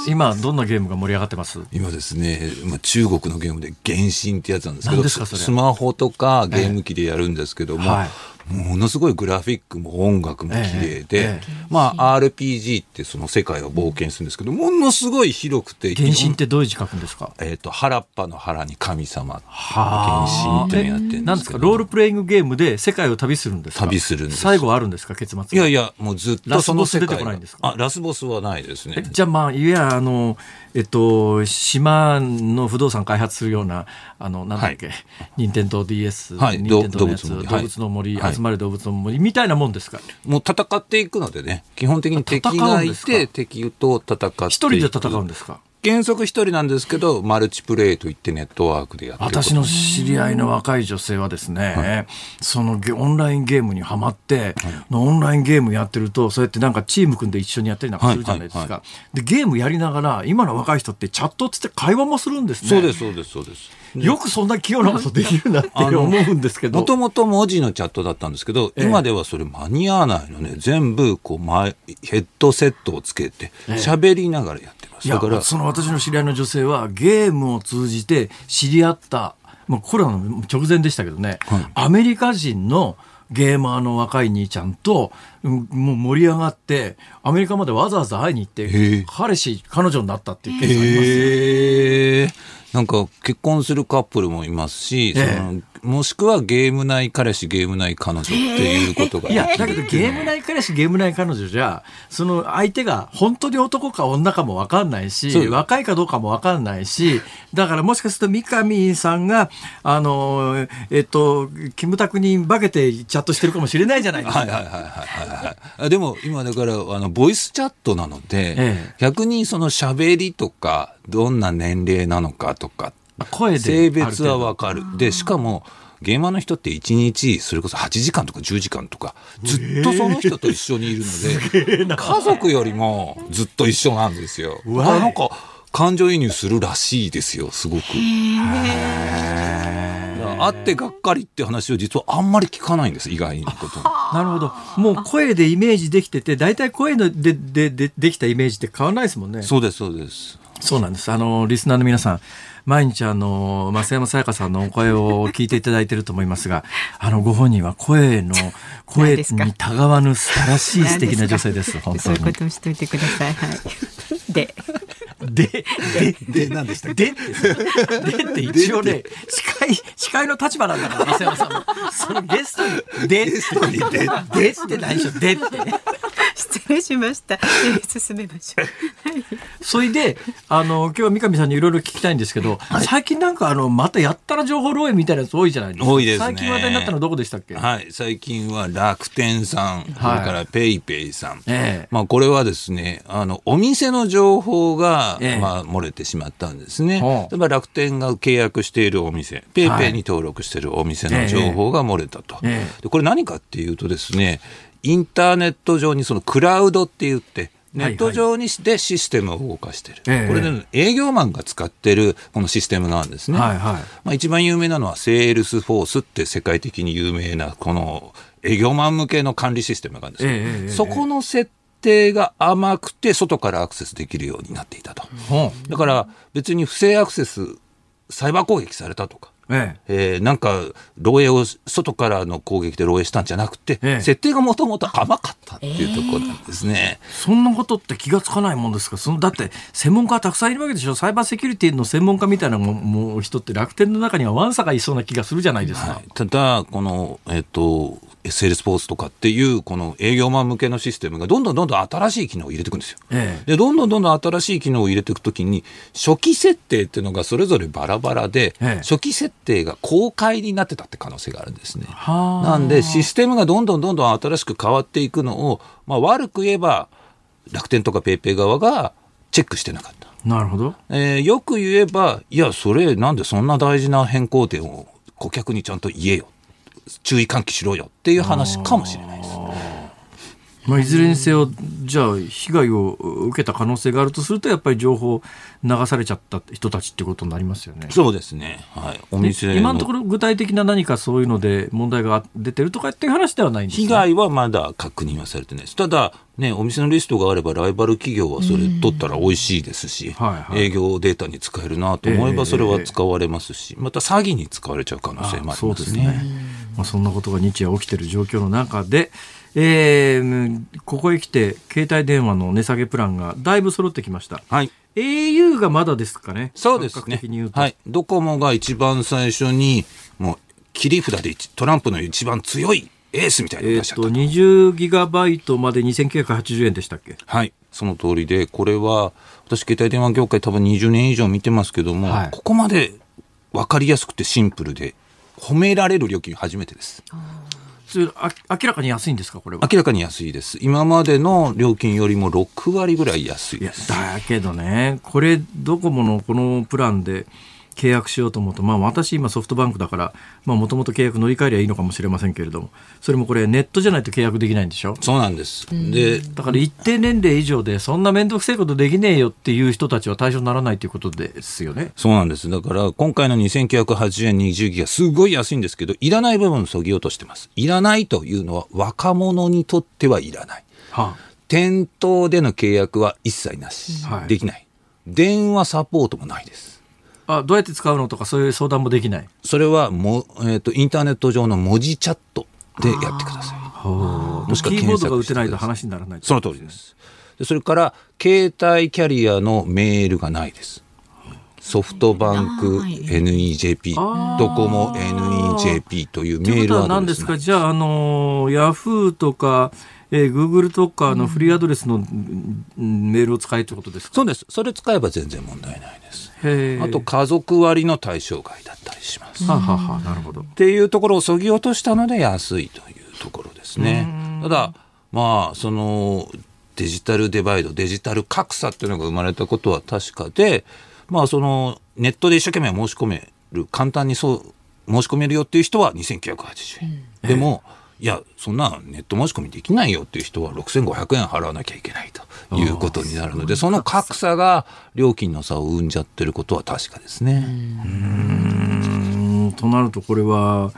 い。今どんなゲームが盛り上がってます？今ですね、まあ、中国のゲームで原神ってやつなんですけどスマホとかゲーム機でやるんですけども、えーはいものすごいグラフィックも音楽も綺麗で、えええ、まあ RPG ってその世界を冒険するんですけど、ものすごい広くて。原神ってどういう字書くんですか？えっ、ー、と、原っぱの原に神様。原神ってやってるんですですか？ロールプレイングゲームで世界を旅するんですか？旅するんです。最後はあるんですか？結末。いやいや、もうずっとその世界。ラスボス出てこないんですか？あ、ラスボスはないですね。じゃあまあ、いや、あの、えっと、島の不動産開発するような、あの、なんだっけ、はい、任天堂 DS、はい、任天堂のやつ、動物の森、はい、集まる動物の森みたいなもんですか？もう戦っていくのでね、基本的に敵がいて、敵と戦って一人で戦うんですか？原則一人なんですけど、マルチプレイといってネットワークでやって私の知り合いの若い女性はですね、はい、そのオンラインゲームにはまって、はい、オンラインゲームやってると、そうやってなんかチーム組んで一緒にやったりなんかするじゃないですか。で、ゲームやりながら、今の若い人ってチャットつって会話もするんですね。そうです、そうです、そうです。よくそんな器用なことできるなって思うんですけど。もともと文字のチャットだったんですけど、今ではそれ間に合わないのね、全部こう前、ヘッドセットをつけて、喋りながらやってます。だからその私の知り合いの女性は、ゲームを通じて知り合った、もうコロナの直前でしたけどね、はい、アメリカ人のゲーマーの若い兄ちゃんと、もう盛り上がって、アメリカまでわざわざ会いに行って、彼氏、彼女になったっていうケースがあります。なんか結婚するカップルもいますし、ええ、そのもしくはゲーム内彼氏、ゲーム内彼女っていうことが、[laughs] いや、だけどゲーム内彼氏、ゲーム内彼女じゃ、その相手が本当に男か女かも分かんないし、若いかどうかも分かんないし、だからもしかすると三上さんが、あの、えっと、キムタクに化けてチャットしてるかもしれないじゃないですか。はいはいはいはいはい。でも今だから、あの、ボイスチャットなので、ええ、逆にその喋りとか、どんな年齢なのかとか、声で性別はわかる。で、しかも、ゲーマーの人って1日それこそ8時間とか10時間とかずっとその人と一緒にいるので、家族よりもずっと一緒なんですよ。だからなんか感情移入するらしいですよすごく。会ってがっかりって話を実はあんまり聞かないんです意外なこと。[laughs] なるほど。もう声でイメージできてて大体声のでででできたイメージって変わらないですもんね。そうですそうです。そうなんです。あのリスナーの皆さん毎日あの増山さやかさんのお声を聞いていただいていると思いますが [laughs] あのご本人は声の [laughs] 声にたがわぬ素晴らしい素敵な女性です [laughs] 本当に。そういうことをしといてください。はい。でで、で、で、何でしたでって、でって一応ね、司会、司会の立場なんだから、増山さんも。そのゲストに、で、ゲストにで、でって何でしょ、でって。失礼しました。進めましょう。それで、あの、今日は三上さんにいろいろ聞きたいんですけど、はい、最近なんかあの、またやったら情報漏洩みたいなやつ多いじゃないですか。多いですね。最近話題になったのどこでしたっけ？はい、最近は楽天さん、それからペイペイさん。ええ、まあ、これはですね、あの、お店の情報が、ええ、まあ、漏れてしまったんですね。例えば楽天が契約しているお店、ペイペイに登録しているお店の情報が漏れたと。でこれ何かっていうとですね、インターネット上にそのクラウドって言って、ネット上にしてシステムを動かしてる、はいはい、これで、ね、営業マンが使ってるこのシステムなんですね、はいはい、まあ、一番有名なのはセールスフォースって世界的に有名なこの営業マン向けの管理システムがあるんですけど、そこの設定が甘くて外からアクセスできるようになっていたと、だから別に不正アクセスサイバー攻撃されたとかええ。えー、なんか漏洩を外からの攻撃で漏洩したんじゃなくて、ええ、設定がもともと甘かったっていうところなんですね、えー、そんなことって気がつかないもんですか？そのだって専門家はたくさんいるわけでしょ？サイバーセキュリティの専門家みたいなもも人って楽天の中にはわんさかいそうな気がするじゃないですか、はい、ただこのえっ、ー、とセールスポーツとかっていうこの営業マン向けのシステムがどんどんどんどん新しい機能を入れていくんですよ。ええ、でどんどんどんどん新しい機能を入れていくときに初期設定っていうのがそれぞれバラバラで、え、初期設定が公開になってたって可能性があるんですね。なんでシステムがどんどんどんどん新しく変わっていくのを、まあ、悪く言えば楽天とかペイペイ側がチェックしてなかった。なるほど、えー、よく言えばいやそれなんでそんな大事な変更点を顧客にちゃんと言えよ注意喚起しろよっていう話かもしれないです。まあ、いずれにせよ、じゃあ、被害を受けた可能性があるとすると、やっぱり情報流されちゃった人たちってことになりますよね。そうですね。はい。お店今のところ、具体的な何かそういうので問題が出てるとかっていう話ではないんですか被害はまだ確認はされてないです。ただ、ね、お店のリストがあれば、ライバル企業はそれ取ったら美味しいですし、はいはい、営業データに使えるなと思えば、それは使われますし、また詐欺に使われちゃう可能性もありますね。ねまあ、そんなことが日夜起きている状況の中で、えー、ここへ来て携帯電話の値下げプランがだいぶ揃ってきました。はい。au がまだですかね。そうですね。はい。ドコモが一番最初に、もう、切り札でトランプの一番強いエースみたいなえっと、20ギガバイトまで2980円でしたっけ？はい。その通りで、これは、私、携帯電話業界多分20年以上見てますけども、はい、ここまで分かりやすくてシンプルで、褒められる料金初めてです。明らかに安いんですかこれは？明らかに安いです。今までの料金よりも6割ぐらい安いです。だけどねこれドコモのこのプランで契約しようと思うと、まあ、私今ソフトバンクだからもともと契約乗り換えりゃいいのかもしれませんけれどもそれもこれネットじゃないと契約できないんでしょ？そうなんです。でだから一定年齢以上でそんな面倒くせえことできねえよっていう人たちは対象にならないということですよね。そうなんです。だから今回の2980円20ギガすごい安いんですけどいらない部分そぎ落としてます。いらないというのは若者にとってはいらない、はあ、店頭での契約は一切なし、はい、できない。電話サポートもないですあどうやって使うのとかそういう相談もできない？それはも、えーと、インターネット上の文字チャットでやってください。もしくはキーボードが打てないと話にならないその通りですでそれから携帯キャリアのメールがないです。ソフトバンク NEJP、ドコモ NEJP というメールアドレス、ね、何ですか？じゃあ、あのヤフーとか、えー、Google とかのフリーアドレスの、うん、メールを使えってことですか？そうです。それ使えば全然問題ない。あと家族割の対象外だったりします。はははなるほど。っていうところをそぎ落としたので安いというところですね。ただ、まあ、そのデジタルデバイド、デジタル格差っていうのが生まれたことは確かで、まあ、そのネットで一生懸命申し込める、簡単にそう申し込めるよっていう人は2980円。うん、でも、いや、そんなネット申し込みできないよっていう人は6500円払わなきゃいけないということになるので、その格差が料金の差を生んじゃってることは確かですね。うんとなると、これは、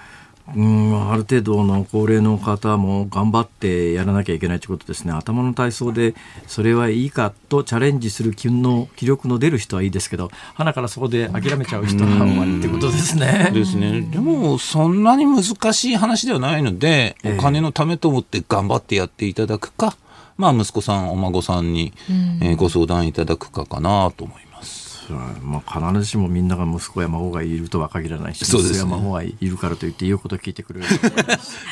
うんある程度の高齢の方も頑張ってやらなきゃいけないということですね、頭の体操でそれはいいかとチャレンジする気の気力の出る人はいいですけど、花からそこで諦めちゃう人は終わりってことですね。ですね。でも、そんなに難しい話ではないので、お金のためと思って頑張ってやっていただくか、まあ、息子さん、お孫さんに、えご相談いただくかかなと思います。まあ、必ずしもみんなが息子や孫がいるとは限らないし、そうです、ね、息子や孫がいるからといって言うことを聞いてくれる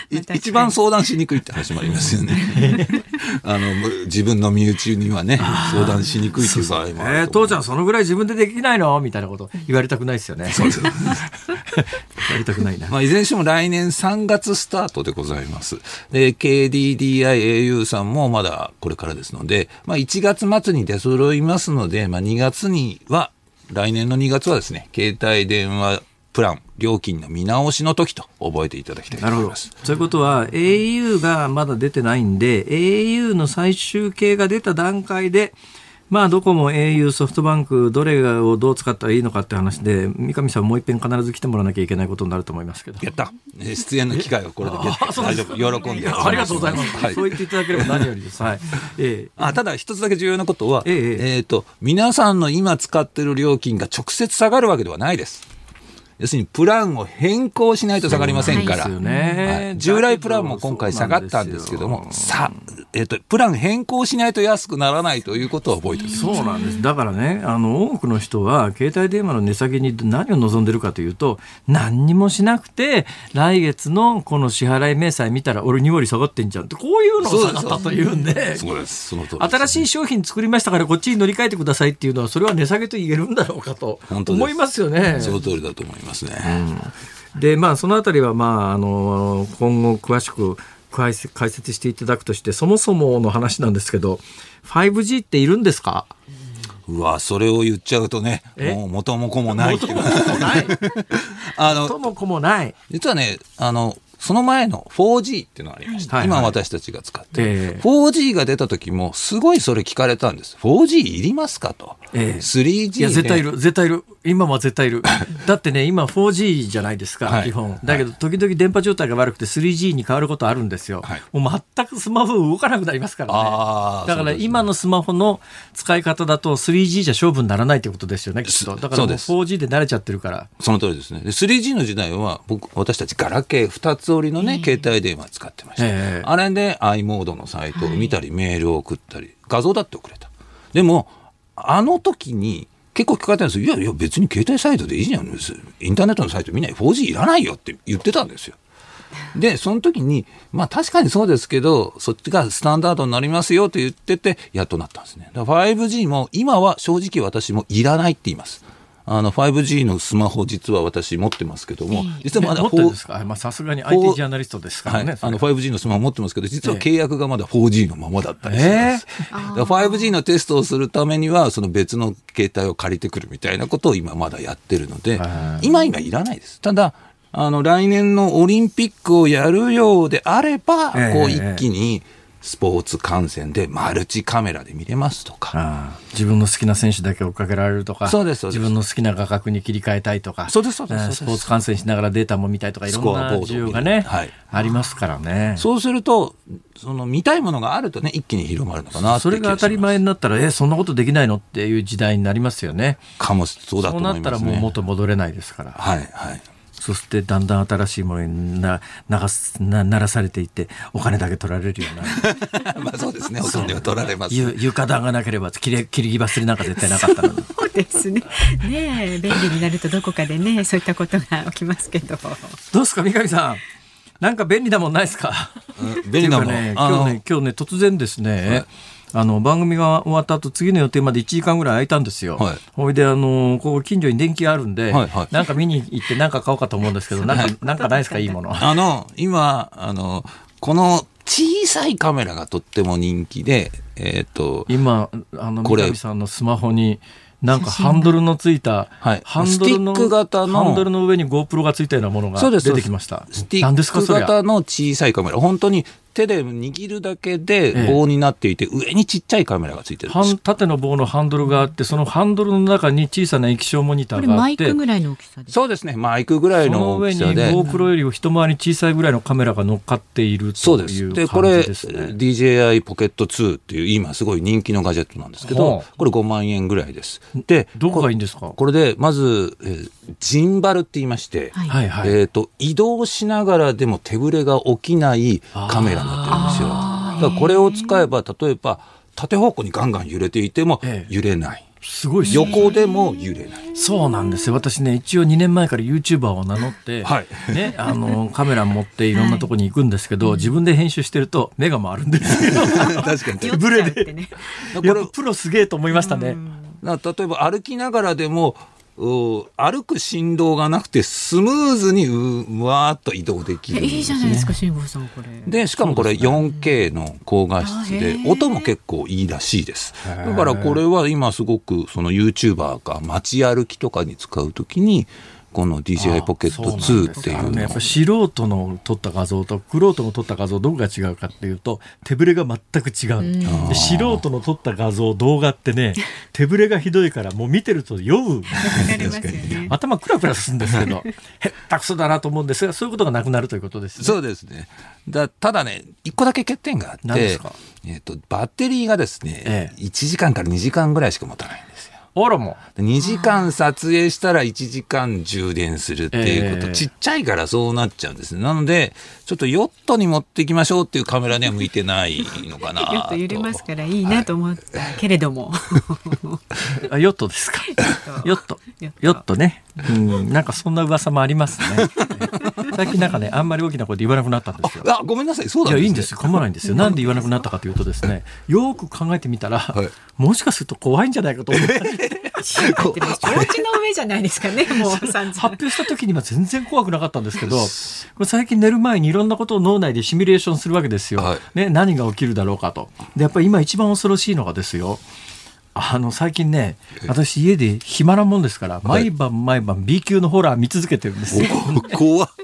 [laughs] 一番相談しにくいって話もありますよね。[laughs] あの自分の身内にはね相談しにくいっていう場合もあるえー、父ちゃんそのぐらい自分でできないの？みたいなこと言われたくないですよね。そうです言われたくないな、まあ、いずれにしても来年3月スタートでございます。で KDDIau さんもまだこれからですので、まあ、1月末に出揃いますので、まあ、2月には来年の2月はですね、携帯電話プラン、料金の見直しの時と覚えていただきたいと思います。そういうことは、au がまだ出てないんで、au の最終形が出た段階で、まあ、どこも au、ソフトバンク、どれをどう使ったらいいのかって話で、三上さん、もう一遍必ず来てもらわなきゃいけないことになると思いますけど。やった、出演の機会はこれ [laughs] で大丈夫、喜んで。ありがとうございます、はい、そう言っていただければ何よりです。はい、えー、あただ、一つだけ重要なことは、えー、えー、と皆さんの今使ってる料金が直接下がるわけではないです。要するにプランを変更しないと下がりませんから、はい、従来プランも今回下がったんですけども、さえっ、ー、と、プラン変更しないと安くならないということを覚えておそうなんです。だからね、あの、多くの人は、携帯電話の値下げに何を望んでるかというと、何にもしなくて、来月のこの支払い明細見たら、俺2割下がってんじゃんって、こういうのを下がったというんで、そうです。その新しい商品作りましたから、こっちに乗り換えてくださいっていうのは、それは値下げと言えるんだろうかと思いますよね。その通りだと思いますね。うん、で、まあ、そのあたりは、まあ、あの、今後詳しく、解説していただくとしてそもそもの話なんですけど 5G っているんですか？うわそれを言っちゃうとねもう元も子もない元も子もない？[laughs] あの元も子もない？実はねあのその前の 4G っていうのがありました。はいはい、今私たちが使ってる。えー、4G が出た時もすごいそれ聞かれたんです。4G いりますかと。えー、3G、いや、絶対いる。絶対いる。今は絶対いる。[laughs] だってね、今 4G じゃないですか、はい、基本。だけど、時々電波状態が悪くて 3G に変わることあるんですよ。はい、もう全くスマホ動かなくなりますからね。だから今のスマホの使い方だと 3G じゃ勝負にならないということですよね、きっと。だから 4G で慣れちゃってるから。その通りですね。3G の時代は、僕、私たちガラケー2つ折りのね、携帯電話使ってました。えー、あれで i モードのサイトを見たり、メールを送ったり、画像だって送れた。でも、あの時に、結構聞かれたんですよ。いやいや、別に携帯サイトでいいじゃん。インターネットのサイト見ない。4G いらないよって言ってたんですよ。で、その時に、まあ確かにそうですけど、そっちがスタンダードになりますよと言ってて、やっとなったんですね。だから 5G も今は正直私もいらないって言います。あの 5G のスマホ実は私持ってますけども、実はまだまあさすがに IT ジャーナリストですからね。はい、あの 5G のスマホ持ってますけど、実は契約がまだ 4G のままだったりします。えー、5G のテストをするためには、その別の携帯を借りてくるみたいなことを今まだやってるので、今今いらないです。ただ、あの来年のオリンピックをやるようであれば、こう一気に、えースポーツ観戦でマルチカメラで見れますとか。自分の好きな選手だけ追っかけられるとか。そうです自分の好きな画角に切り替えたいとか。そうですそうですスポーツ観戦しながらデータも見たいとかいろんな需要がね、はい、ありますからね。そうするとその見たいものがあるとね一気に広まるのかなそれが当たり前になったらえそんなことできないのっていう時代になりますよね。かもそうだと思います、ね、そうなったらもう元戻れないですから。はいはいそしてだんだん新しいものにな流すな鳴らされていってお金だけ取られるような。[laughs] まあそうですね。お金は取られます。床暖がなければ切れ切り忘れなんか絶対なかったのに。[laughs] そうですね。[laughs] ね便利になるとどこかでねそういったことが起きますけど。どうですか三上さん。なんか便利なもんないですか、うん、便利なもん、ね、今日ね今日ね突然ですね、はいあの番組が終わった後次の予定まで1時間ぐらい空いたんですよ。はい、ほいであのここ近所に電気があるんで、はいはい、なんか見に行って何か買おうかと思うんですけど、なんかなんかないですか？いいもの。[laughs] あの今あのこの小さいカメラがとっても人気で、えっ、ー、と今あの三上さんのスマホに。なんかハンドルのついた、はい、ハンドルの型の。ハンドルの上に GoPro がついたようなものが出てきました。スティック型の小さいカメラ、本当に手で握るだけで棒になっていて、ええ、上にちっちゃいカメラがついてるんです。縦の棒のハンドルがあってそのハンドルの中に小さな液晶モニターがあってマイクぐらいの大きさそうですね。マイクぐらいの大きさで。その上に GoPro より一回り小さいぐらいのカメラが乗っかっているという感じです、ね、でこれ DJI ポケット2っていう今すごい人気のガジェットなんですけど、これ5万円ぐらいです。でどこがいいんですか？これでまず、えー、ジンバルって言いまして、はい、えーと移動しながらでも手ぶれが起きないカメラになってるんですよだこれを使えば例えば縦方向にガンガン揺れていても揺れない。すごい横でも揺れない。そうなんですよ。私ね一応2年前から YouTuber を名乗って、はい、ね、あの [laughs] カメラ持っていろんなとこに行くんですけど、はい、自分で編集してると目が回るんですよ。[laughs] 確かに。[laughs] ブレで、ね、プロすげえと思いましたね。例えば歩きながらでも歩く振動がなくてスムーズにうわーっと移動できる、ね、いいじゃないですか辛坊さんこれ。でしかもこれ 4K の高画質で音も結構いいらしいです。だからこれは今すごくその YouTuber が街歩きとかに使うときにこの DJI ポケット2っていうね、やっぱ素人の撮った画像と玄人の撮った画像どこが違うかっていうと手ぶれが全く違う、う素人の撮った画像動画ってね手ぶれがひどいからもう見てると酔う、ね、[laughs] 頭クラクラするんですけどへったくそだなと思うんですがそういうことがなくなるということです、ね、そうですね。だただね一個だけ欠点があってえーと、バッテリーがですね、ええ、1時間から2時間ぐらいしか持たないんですよあらも2時間撮影したら1時間充電するっていうこと、えー、ちっちゃいからそうなっちゃうんですね。なので、ちょっとヨットに持っていきましょうっていうカメラには向いてないのかなヨット揺れますからいいなと思ったけれども。あヨットですか？[laughs] ヨット。ヨットね。うん、なんかそんな噂もありますね。[laughs] 最近なんかね、あんまり大きな声で言わなくなったんですよ。あ、ごめんなさい、そうだ、ね、いや、いいんですよ。構わないんですよ。なんで言わなくなったかというとですね、よく考えてみたら、はい、もしかすると怖いんじゃないかと思って。[laughs] 承知の上じゃないですかね、[laughs] もう発表した時には全然怖くなかったんですけど、最近寝る前にいろんなことを脳内でシミュレーションするわけですよ。はい、ね、何が起きるだろうかと。で、やっぱり今一番恐ろしいのがですよ、あの最近ね私家で暇なもんですから、毎晩毎晩 B 級のホラー見続けてるんです。よ。怖っ。[laughs]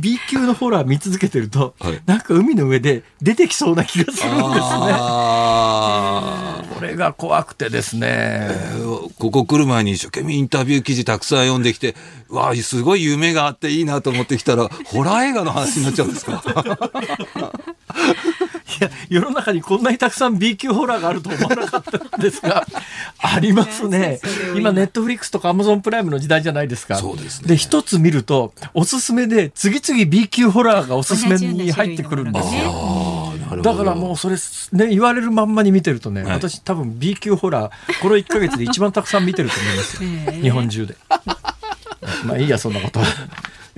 B 級のホラー見続けてると、はい、なんか海の上で出てきそうな気がするんですね。これが怖くてですね、えー、ここ来る前に一生懸命インタビュー記事たくさん読んできてわあすごい夢があっていいなと思ってきたらホラー映画の話になっちゃうんですか？いや世の中にこんなにたくさん B 級ホラーがあると思わなかったんですが [laughs] ありますね。今ネットフリックスとかアマゾンプライムの時代じゃないですか。そうですね。で一つ見るとおすすめで次々 B 級ホラーがおすすめに入ってくるんですよ。だからもうそれね言われるまんまに見てるとね、はい、私多分 B 級ホラーこの1か月で一番たくさん見てると思いますよ。[laughs] 日本中で。[laughs] まあいいやそんなこと。は。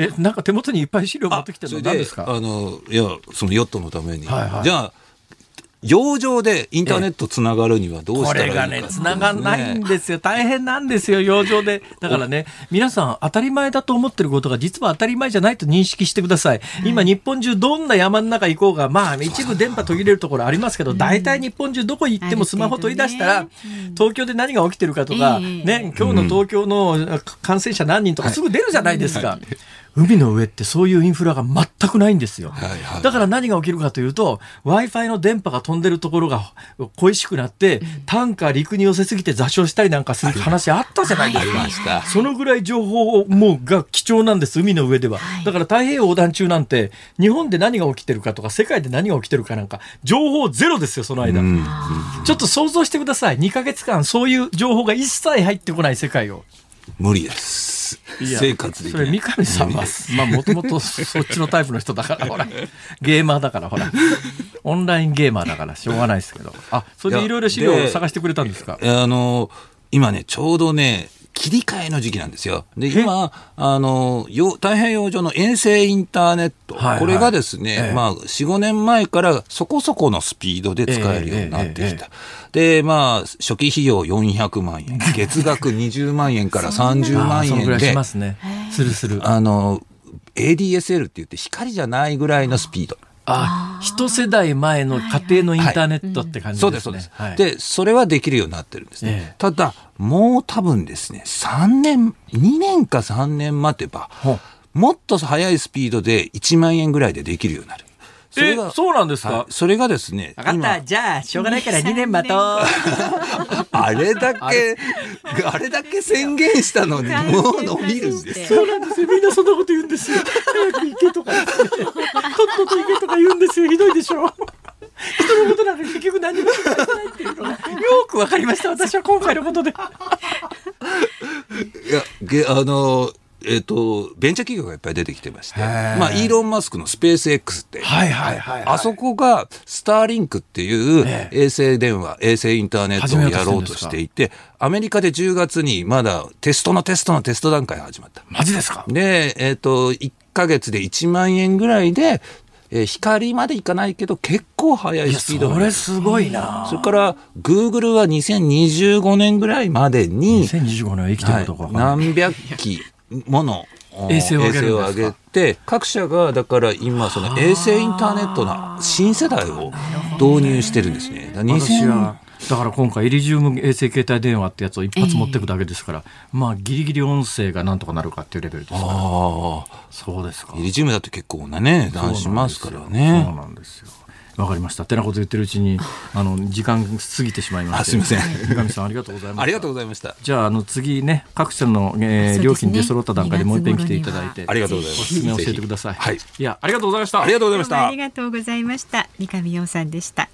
えなんか手元にいっぱい資料持ってきてるの何ですか？あのいやそのヨットのために、はいはい、じゃあ洋上でインターネットつながるにはどうしたらいいか、これがね、つながんないんですよ。大変なんですよ、洋上で。だからね、皆さん当たり前だと思ってることが実は当たり前じゃないと認識してください。今、日本中どんな山の中行こうが、まあ、一部電波途切れるところありますけど、大体日本中どこ行ってもスマホ取り出したら、東京で何が起きてるかとか、ね、今日の東京の感染者何人とかすぐ出るじゃないですか。海の上ってそういうインフラが全くないんですよ。はいはい、だから何が起きるかというと、Wi-Fi の電波が飛んでるところが恋しくなって、単価陸に寄せすぎて座礁したりなんかする話あったじゃないですか。そのぐらい情報もが貴重なんです、海の上では。だから太平洋横断中なんて、日本で何が起きてるかとか、世界で何が起きてるかなんか、情報ゼロですよ、その間。ちょっと想像してください。2ヶ月間そういう情報が一切入ってこない世界を。無理です。生活でそれ三上さんは [laughs] まあもともとそっちのタイプの人だからほら [laughs] ゲーマーだからほら。オンラインゲーマーだからしょうがないですけど。あそれでいろいろ資料を探してくれたんですか？あの今ねちょうどね切り替えの時期なんですよ。で、今、あの、太平洋上の衛星インターネット、はいはい、これがですね、ええ、まあ、4、5年前からそこそこのスピードで使えるようになってきた。え、で、まあ、初期費用400万円、[laughs] 月額20万円から30万円で、しますね。するする。あの、ADSL って言って光じゃないぐらいのスピード。あ一世代前の家庭のインターネットって感じですね。そうです、そうです。で、それはできるようになってるんですね。ただ、もう多分ですね、3年、2年か3年待てば、もっと速いスピードで1万円ぐらいでできるようになる。それがそうなんですか、はい、それがですね。分かった。じゃあ、しょうがないから2年待とう。[laughs] あれだけ、あれ？だけ宣言したのに、もう伸びるんです。そうなんですよ。みんなそんなこと言うんですよ。早く行けとか言って、とっとと行けとか言うんですよ。ひどいでしょ。人のことなんか結局何も言ないっていうのがよくわかりました。私は今回のことで。いや、げあのえっ、ー、と、ベンチャー企業がいっぱい出てきてまして、まあ、イーロン・マスクのスペース X って、はいはいはい、はい、あそこがスターリンクっていう衛星電話、衛星インターネットをやろうとしていて、アメリカで10月にまだテストのテストのテスト段階が始まった。マジですか？で、えっ、ー、と、1ヶ月で1万円ぐらいで、えー、光までいかないけど結構速いスピードそれすごいな。それからグーグルは2025年ぐらいまでに2025年は生きてるとか、はい、何百機もの衛星を上げて各社がだから今その衛星インターネットの新世代を導入してるんですね。私はだから今回イリジウム衛星携帯電話ってやつを一発持っていくだけですから、えー、まあギリギリ音声がなんとかなるかっていうレベルですから。あそうですか。イリジウムだって結構なね値段しますからね。そうなんですよわかりました。てなこと言ってるうちに、あの時間過ぎてしまいました。すみません。三上さんありがとうございます。ありがとうございました。じゃああの次ね各社の、えー、料金で揃った段階でもう一遍来ていただいて、ありがとうございます。おすすめ教えてください。はい。いやありがとうございました。ありがとうございました。ありがとうございました。三上洋さんでした。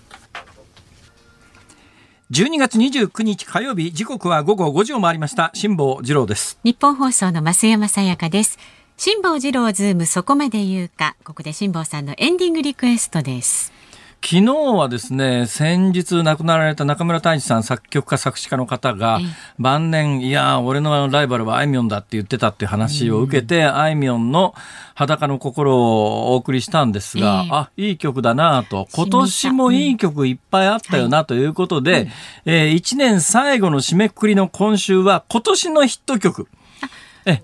12月29日火曜日時刻は午後5時を回りました辛坊治郎ですニッポン放送の増山さやかです辛坊治郎ズームそこまで言うかここで辛坊さんのエンディングリクエストです昨日はですね、先日亡くなられた中村太一さん、作曲家、作詞家の方が、晩年、いや、俺のライバルはあいみょんだって言ってたっていう話を受けて、あいみょんの裸の心をお送りしたんですが、えー、あ、いい曲だなと、今年もいい曲いっぱいあったよなということで、はい、えー、1年最後の締めくくりの今週は、今年のヒット曲、え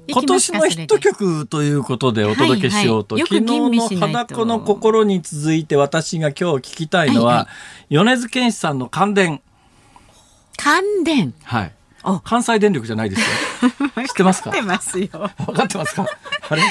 今年のヒット曲ということでお届けしようと、はいはい、昨日の裸の心に続いて私が今日聞きたいのは、はいはい、米津玄師さんの感電。感電？はい。関西電力じゃないですよ。[laughs] 知ってますか？分かってますよ。分かってますか？あれ？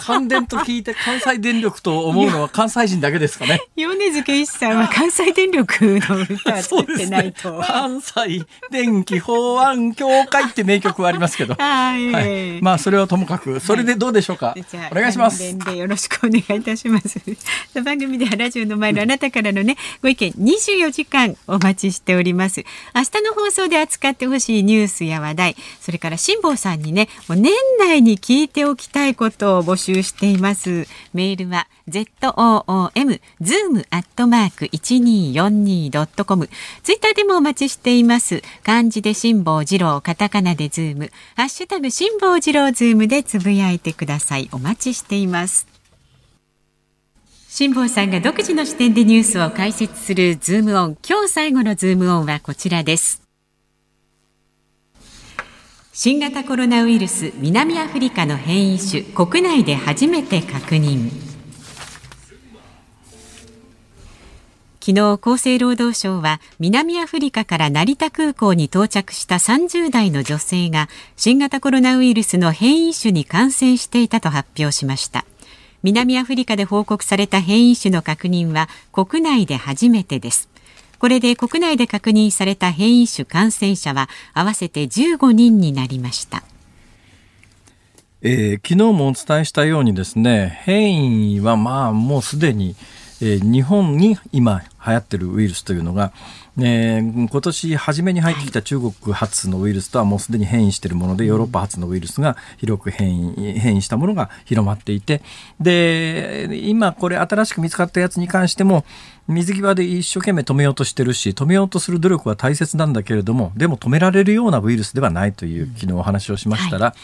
関電と聞いて関西電力と思うのは関西人だけですかね。[laughs] 米津玄師さんは関西電力の歌は作ってないと。ね、関西電気法案協会って名曲はありますけど。[laughs] はい、はい。まあそれはともかく、それでどうでしょうか？はい、お願いします。でよろしくお願いいたします。[laughs] 番組ではラジオの前のあなたからのね、ご意見24時間お待ちしております。明日の放送で扱ってほしいニュースや話題、それから辛坊さんにね、もう年内に聞いておきたいことを募集集しています。メールは zoom zoom アットマーク一二四二ドットコム。ツイッターでもお待ちしています。漢字で辛坊治郎、カタカナでズーム、ハッシュタグ辛坊治郎ズームでつぶやいてください。お待ちしています。辛坊さんが独自の視点でニュースを解説するズームオン。今日最後のズームオンはこちらです。新型コロナウイルス南アフリカの変異種国内で初めて確認。昨日厚生労働省は南アフリカから成田空港に到着した30代の女性が新型コロナウイルスの変異種に感染していたと発表しました。南アフリカで報告された変異種の確認は国内で初めてです。これで国内で確認された変異種感染者は合わせて15人になりました。えー、昨日もお伝えしたようにですね変異はまあもうすでにえー、日本に今流行ってるウイルスというのが、えー、今年初めに入ってきた中国発のウイルスとはもうすでに変異しているもので、ヨーロッパ発のウイルスが広く変異変異したものが広まっていてで今これ新しく見つかったやつに関しても水際で一生懸命止めようとしてるし止めようとする努力は大切なんだけれどもでも止められるようなウイルスではないという昨日お話をしましたら、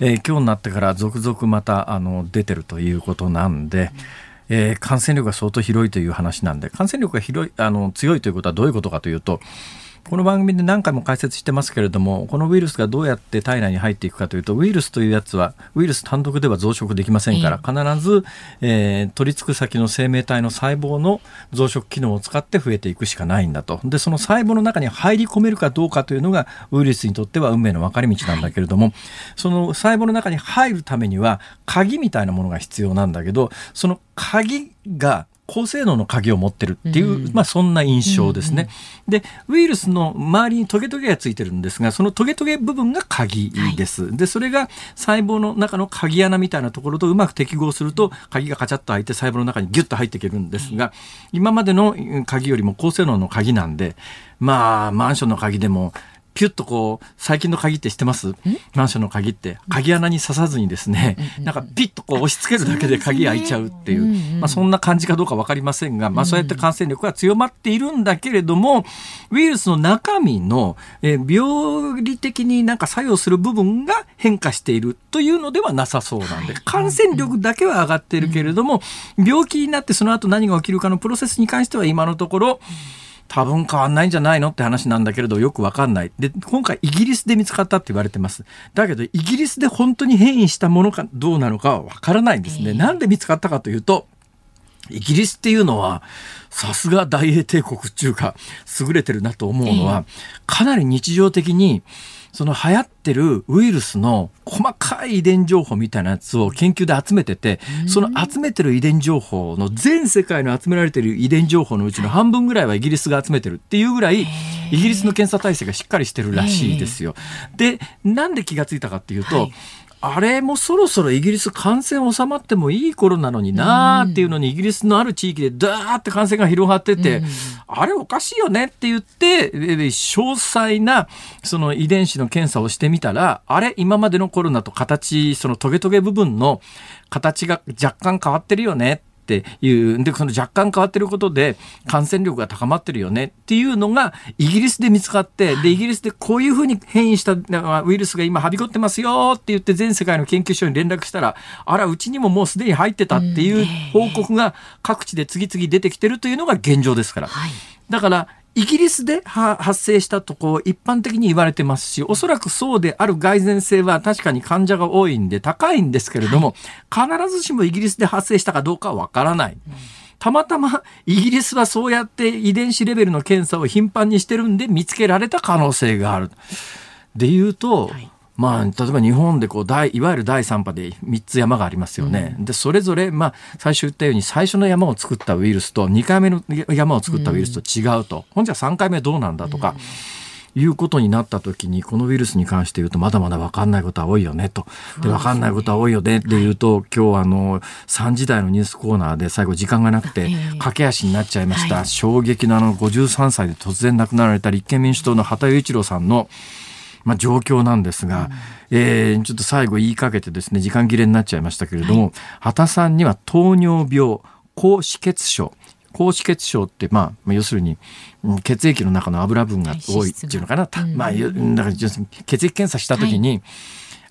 うんはい、えー、今日になってから続々またあの出てるということなんで。えー、感染力が相当広いという話なんで感染力が広いあの強いということはどういうことかというとこの番組で何回も解説してますけれどもこのウイルスがどうやって体内に入っていくかというとウイルスというやつはウイルス単独では増殖できませんから必ず、えー、取り付く先の生命体の細胞の増殖機能を使って増えていくしかないんだと。でその細胞の中に入り込めるかどうかというのがウイルスにとっては運命の分かれ道なんだけれども、はい、その細胞の中に入るためには鍵みたいなものが必要なんだけどその鍵が高性能の鍵を持ってるっていう、うん、まあ、そんな印象ですね、うんうん、でウイルスの周りにトゲトゲがついてるんですがそのトゲトゲ部分が鍵です、はい、でそれが細胞の中の鍵穴みたいなところとうまく適合すると鍵がカチャッと開いて細胞の中にギュッと入っていけるんですが、今までの鍵よりも高性能の鍵なんでまあマンションの鍵でもピュッとこう、最近の鍵って知ってます？マンションの鍵って、鍵穴に刺さずにですね、なんかピッとこう押し付けるだけで鍵開いちゃうっていう、まあそんな感じかどうか分かりませんが、まあそうやって感染力が強まっているんだけれども、ウイルスの中身の、え病理的になんか作用する部分が変化しているというのではなさそうなんで、感染力だけは上がっているけれども、病気になってその後何が起きるかのプロセスに関しては今のところ、多分変わんないんじゃないのって話なんだけれどよくわかんない。で、今回イギリスで見つかったって言われてます。だけどイギリスで本当に変異したものかどうなのかはわからないんですね。なんで見つかったかというと、イギリスっていうのは、さすが大英帝国っていうか、優れてるなと思うのは、かなり日常的に、その流行ってるウイルスの細かい遺伝情報みたいなやつを研究で集めてて、その集めてる遺伝情報の全世界の集められてる遺伝情報のうちの半分ぐらいはイギリスが集めてるっていうぐらい、イギリスの検査体制がしっかりしてるらしいですよ。で、なんで気がついたかっていうと、あれもそろそろイギリス感染収まってもいい頃なのになーっていうのにイギリスのある地域でダーって感染が広がってて、あれおかしいよねって言って詳細なその遺伝子の検査をしてみたらあれ今までのコロナと形そのトゲトゲ部分の形が若干変わってるよねっていう。でその若干変わってることで感染力が高まってるよねっていうのがイギリスで見つかってでイギリスでこういうふうに変異したウイルスが今はびこってますよって言って全世界の研究所に連絡したらあらうちにももうすでに入ってたっていう報告が各地で次々出てきてるというのが現状ですから。だからイギリスで発生したとこ一般的に言われてますし、おそらくそうである蓋然性は確かに患者が多いんで高いんですけれども、必ずしもイギリスで発生したかどうかはわからない。たまたまイギリスはそうやって遺伝子レベルの検査を頻繁にしてるんで見つけられた可能性がある。で言うと、はいまあ、例えば日本でこういわゆる第3波で3つ山がありますよね。うん、でそれぞれ、まあ、最初言ったように最初の山を作ったウイルスと2回目の山を作ったウイルスと違うと、うん、ほんじゃ3回目どうなんだとか。いうことになった時にこのウイルスに関して言うとまだまだ分かんないことは多いよねと。で分かんないことは多いよね。って言うと今日あの3時台のニュースコーナーで最後時間がなくて駆け足になっちゃいました、衝撃のあの53歳で突然亡くなられた立憲民主党の畑雄一郎さんのまあ、状況なんですが、うん、えー、ちょっと最後言いかけてですね時間切れになっちゃいましたけれども、はい、畑さんには糖尿病高脂血症。高脂血症って、まあ、要するに血液の中の油分が多いっていうのかな、うん、まあ、だから血液検査した時に、はい。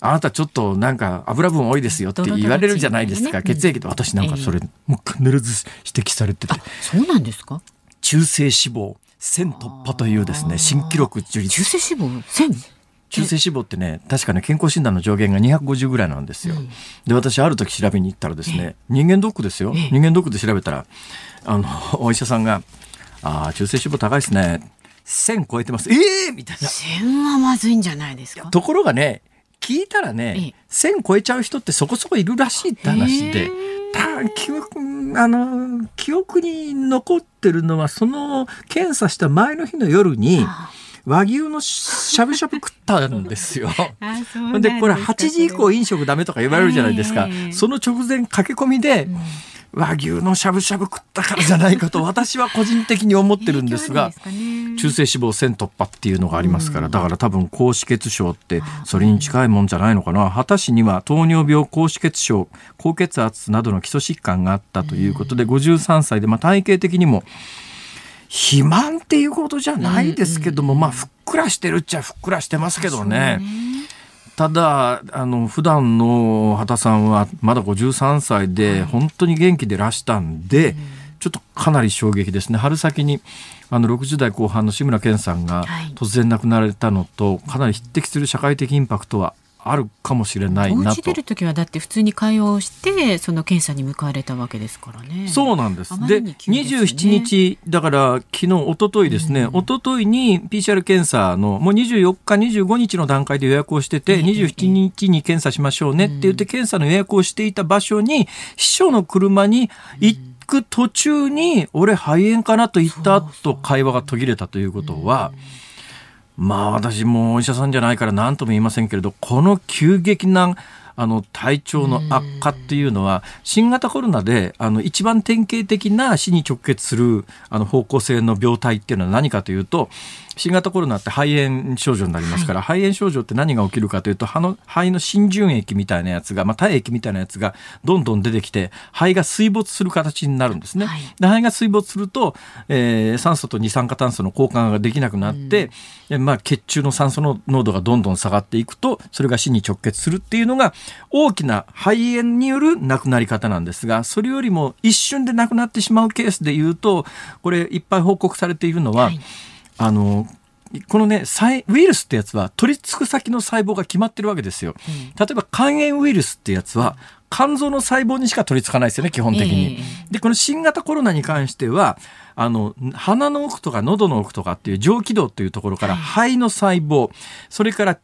あなたちょっとなんか油分多いですよって言われるじゃないですか、血液で私なんかそれ、もう必ず指摘されてて。そうなんですか？中性脂肪1000突破というですね新記録樹立中性脂肪？1000? 中性脂肪ってね確かね健康診断の上限が250ぐらいなんですよ。で私ある時調べに行ったらですね人間ドックですよ。人間ドックで調べたらあの [laughs] お医者さんが「ああ中性脂肪高いですね」1000超えてます。ええ！ー、みたいな。1000はまずいんじゃないですか？ところがね、聞いたらね、1000超えちゃう人ってそこそこいるらしいって話で、た記憶、あの、記憶に残ってるのは、その検査した前の日の夜に、和牛のしゃぶしゃぶ食ったんですよ。[laughs] でこれ8時以降飲食ダメとか言われるじゃないですか。その直前駆け込みで、和牛のしゃぶしゃぶ食ったからじゃないかと私は個人的に思ってるんですが、中性脂肪線突破っていうのがありますから、だから多分高脂血症ってそれに近いもんじゃないのかな。畑氏には糖尿病、高脂血症、高血圧などの基礎疾患があったということで、53歳で、まあ、体型的にも肥満っていうことじゃないですけども、まあふっくらしてるっちゃふっくらしてますけどね。ただあの普段の畑さんはまだ53歳で本当に元気でらしたんで、ちょっとかなり衝撃ですね。春先にあの60代後半の志村けんさんが突然亡くなられたのとかなり匹敵する社会的インパクトはあるかもしれないなと。出る時はだって普通に会話をしてその検査に向かわれたわけですからね。そうなんです。で、ね、27日だから昨日一昨日ですね、うん、一昨日に PCR 検査のもう24日25日の段階で予約をしてて、えー、27日に検査しましょうねって言って検査の予約をしていた場所に秘書の車に行く途中に俺肺炎かなと言ったと会話が途切れたということは。うんまあ私もお医者さんじゃないから何とも言いませんけれどこの急激なあの体調の悪化っていうのは新型コロナであの一番典型的な死に直結するあの方向性の病態っていうのは何かというと新型コロナって肺炎症状になりますから、はい、肺炎症状って何が起きるかというと肺の肺の浸潤液みたいなやつが、まあ、体液みたいなやつがどんどん出てきて肺が水没する形になるんですね。はい、で肺が水没すると、えー、酸素と二酸化炭素の交換ができなくなって、うん、まあ、血中の酸素の濃度がどんどん下がっていくとそれが死に直結するっていうのが大きな肺炎による亡くなり方なんですがそれよりも一瞬で亡くなってしまうケースでいうとこれいっぱい報告されているのは、はいあのこのねウイルスってやつは取り付く先の細胞が決まってるわけですよ。例えば肝炎ウイルスってやつは肝臓の細胞にしか取り付かないですよね基本的に。でこの新型コロナに関してはあの鼻の奥とか喉の奥とかっていう上気道っていうところから肺の細胞、それから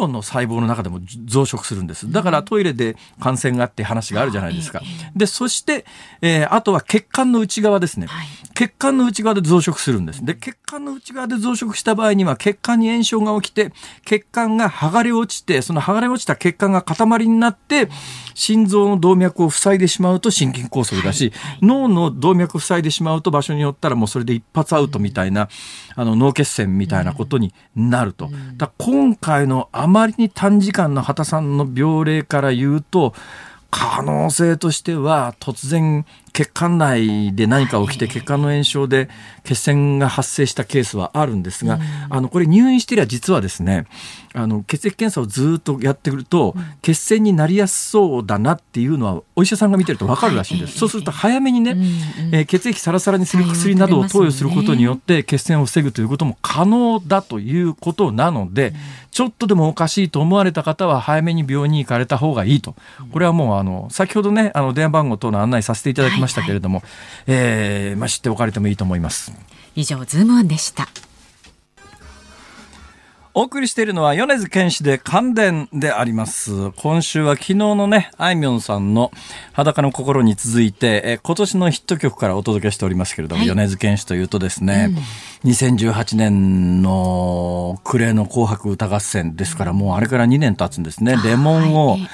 腸の細胞の中でも増殖するんです。だからトイレで感染があって話があるじゃないですか。で、そして、えー、あとは血管の内側ですね。血管の内側で増殖するんです。で、血管の内側で増殖した場合には血管に炎症が起きて、血管が剥がれ落ちて、その剥がれ落ちた血管が塊になって、心臓の動脈を塞いでしまうと心筋梗塞だし、脳の動脈を塞いでしまうと場所によったらもうそれで一発アウトみたいな、あの脳血栓みたいなことになると。だ今回回のあまりに短時間の畑さんの病例から言うと可能性としては突然血管内で何か起きて血管の炎症で血栓が発生したケースはあるんですが、あのこれ入院してりゃ実はですねあの血液検査をずっとやってくると、血栓になりやすそうだなっていうのはお医者さんが見てると分かるらしいんです、そうすると早めにね、えー、血液サラサラにする薬などを投与することによって血栓を防ぐということも可能だということなので、ちょっとでもおかしいと思われた方は早めに病院に行かれた方がいいと。これはもうあの先ほどねあの電話番号等の案内させていただきましたけれども、はいはい、えー、まあ、知っておかれてもいいと思います。以上ズームオンでしたお送りしているのは米津玄師で関電であります。今週は昨日のね、あいみょんさんの裸の心に続いて、え今年のヒット曲からお届けしておりますけれども、はい、米津玄師というとですね、うん、2018年の暮れの紅白歌合戦ですから、もうあれから2年経つんですね。レモンを、はい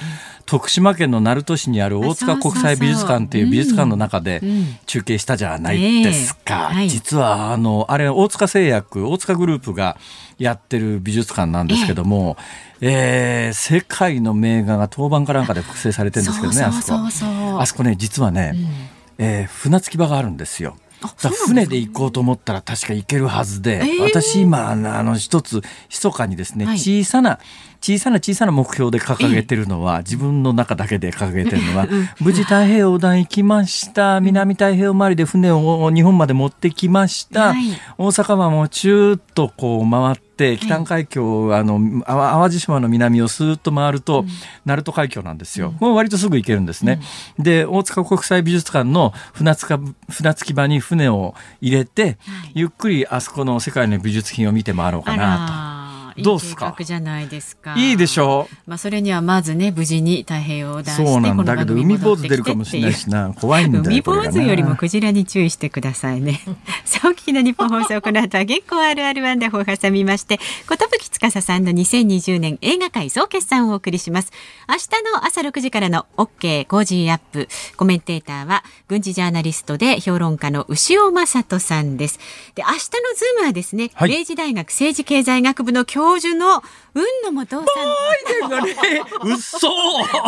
徳島県の鳴門市にある大塚国際美術館っていう美術館の中で中継したじゃないですか。実はあのあれ大塚製薬大塚グループがやってる美術館なんですけども、えー、世界の名画が当番かなんかで複製されてるんですけどねあそこあそこね実はね、うん、えー、船着き場があるんですよ。船で行こうと思ったら確か行けるはずで、えー、私今あの一つ密かにですね、はい、小さな小さな小さな目標で掲げてるのは、自分の中だけで掲げてるのは、無事太平洋横断行きました。南太平洋周りで船を日本まで持ってきました。大阪湾もチューッとこう回って、北海峡、あの、淡路島の南をスーッと回ると、鳴門海峡なんですよ。もう割とすぐ行けるんですね。で、大塚国際美術館の船着船着き場に船を入れて、ゆっくりあそこの世界の美術品を見て回ろうかなと。どうすか？じゃないですか。いいでしょう。まあそれにはまずね無事に太平洋横断してそうなんだけど海坊主出るかもしれないしな怖いんだよ [laughs] 海坊主よりもクジラに注意してくださいね。さあお聞きのニッポン放送この後は月光あるあるワンダホを挟みまして寿司さんの2020年映画界総決算をお送りします。明日の朝6時からの OK Cozy up。コメンテーターは軍事ジャーナリストで評論家の潮匡人さんです。で明日のズームはですね、はい、明治大学政治経済学部の教授の海野素央さん。バイデンがね、うっそ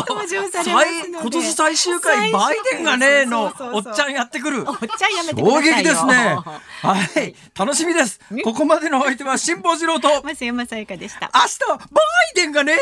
登場されます今年最終回、バイデンがね、の、おっちゃんやってくる。おっちゃんやめて衝撃ですね。はい。楽しみです。ここまでのお相手は辛坊治郎と、松山さやかでした。明日はバイデンがね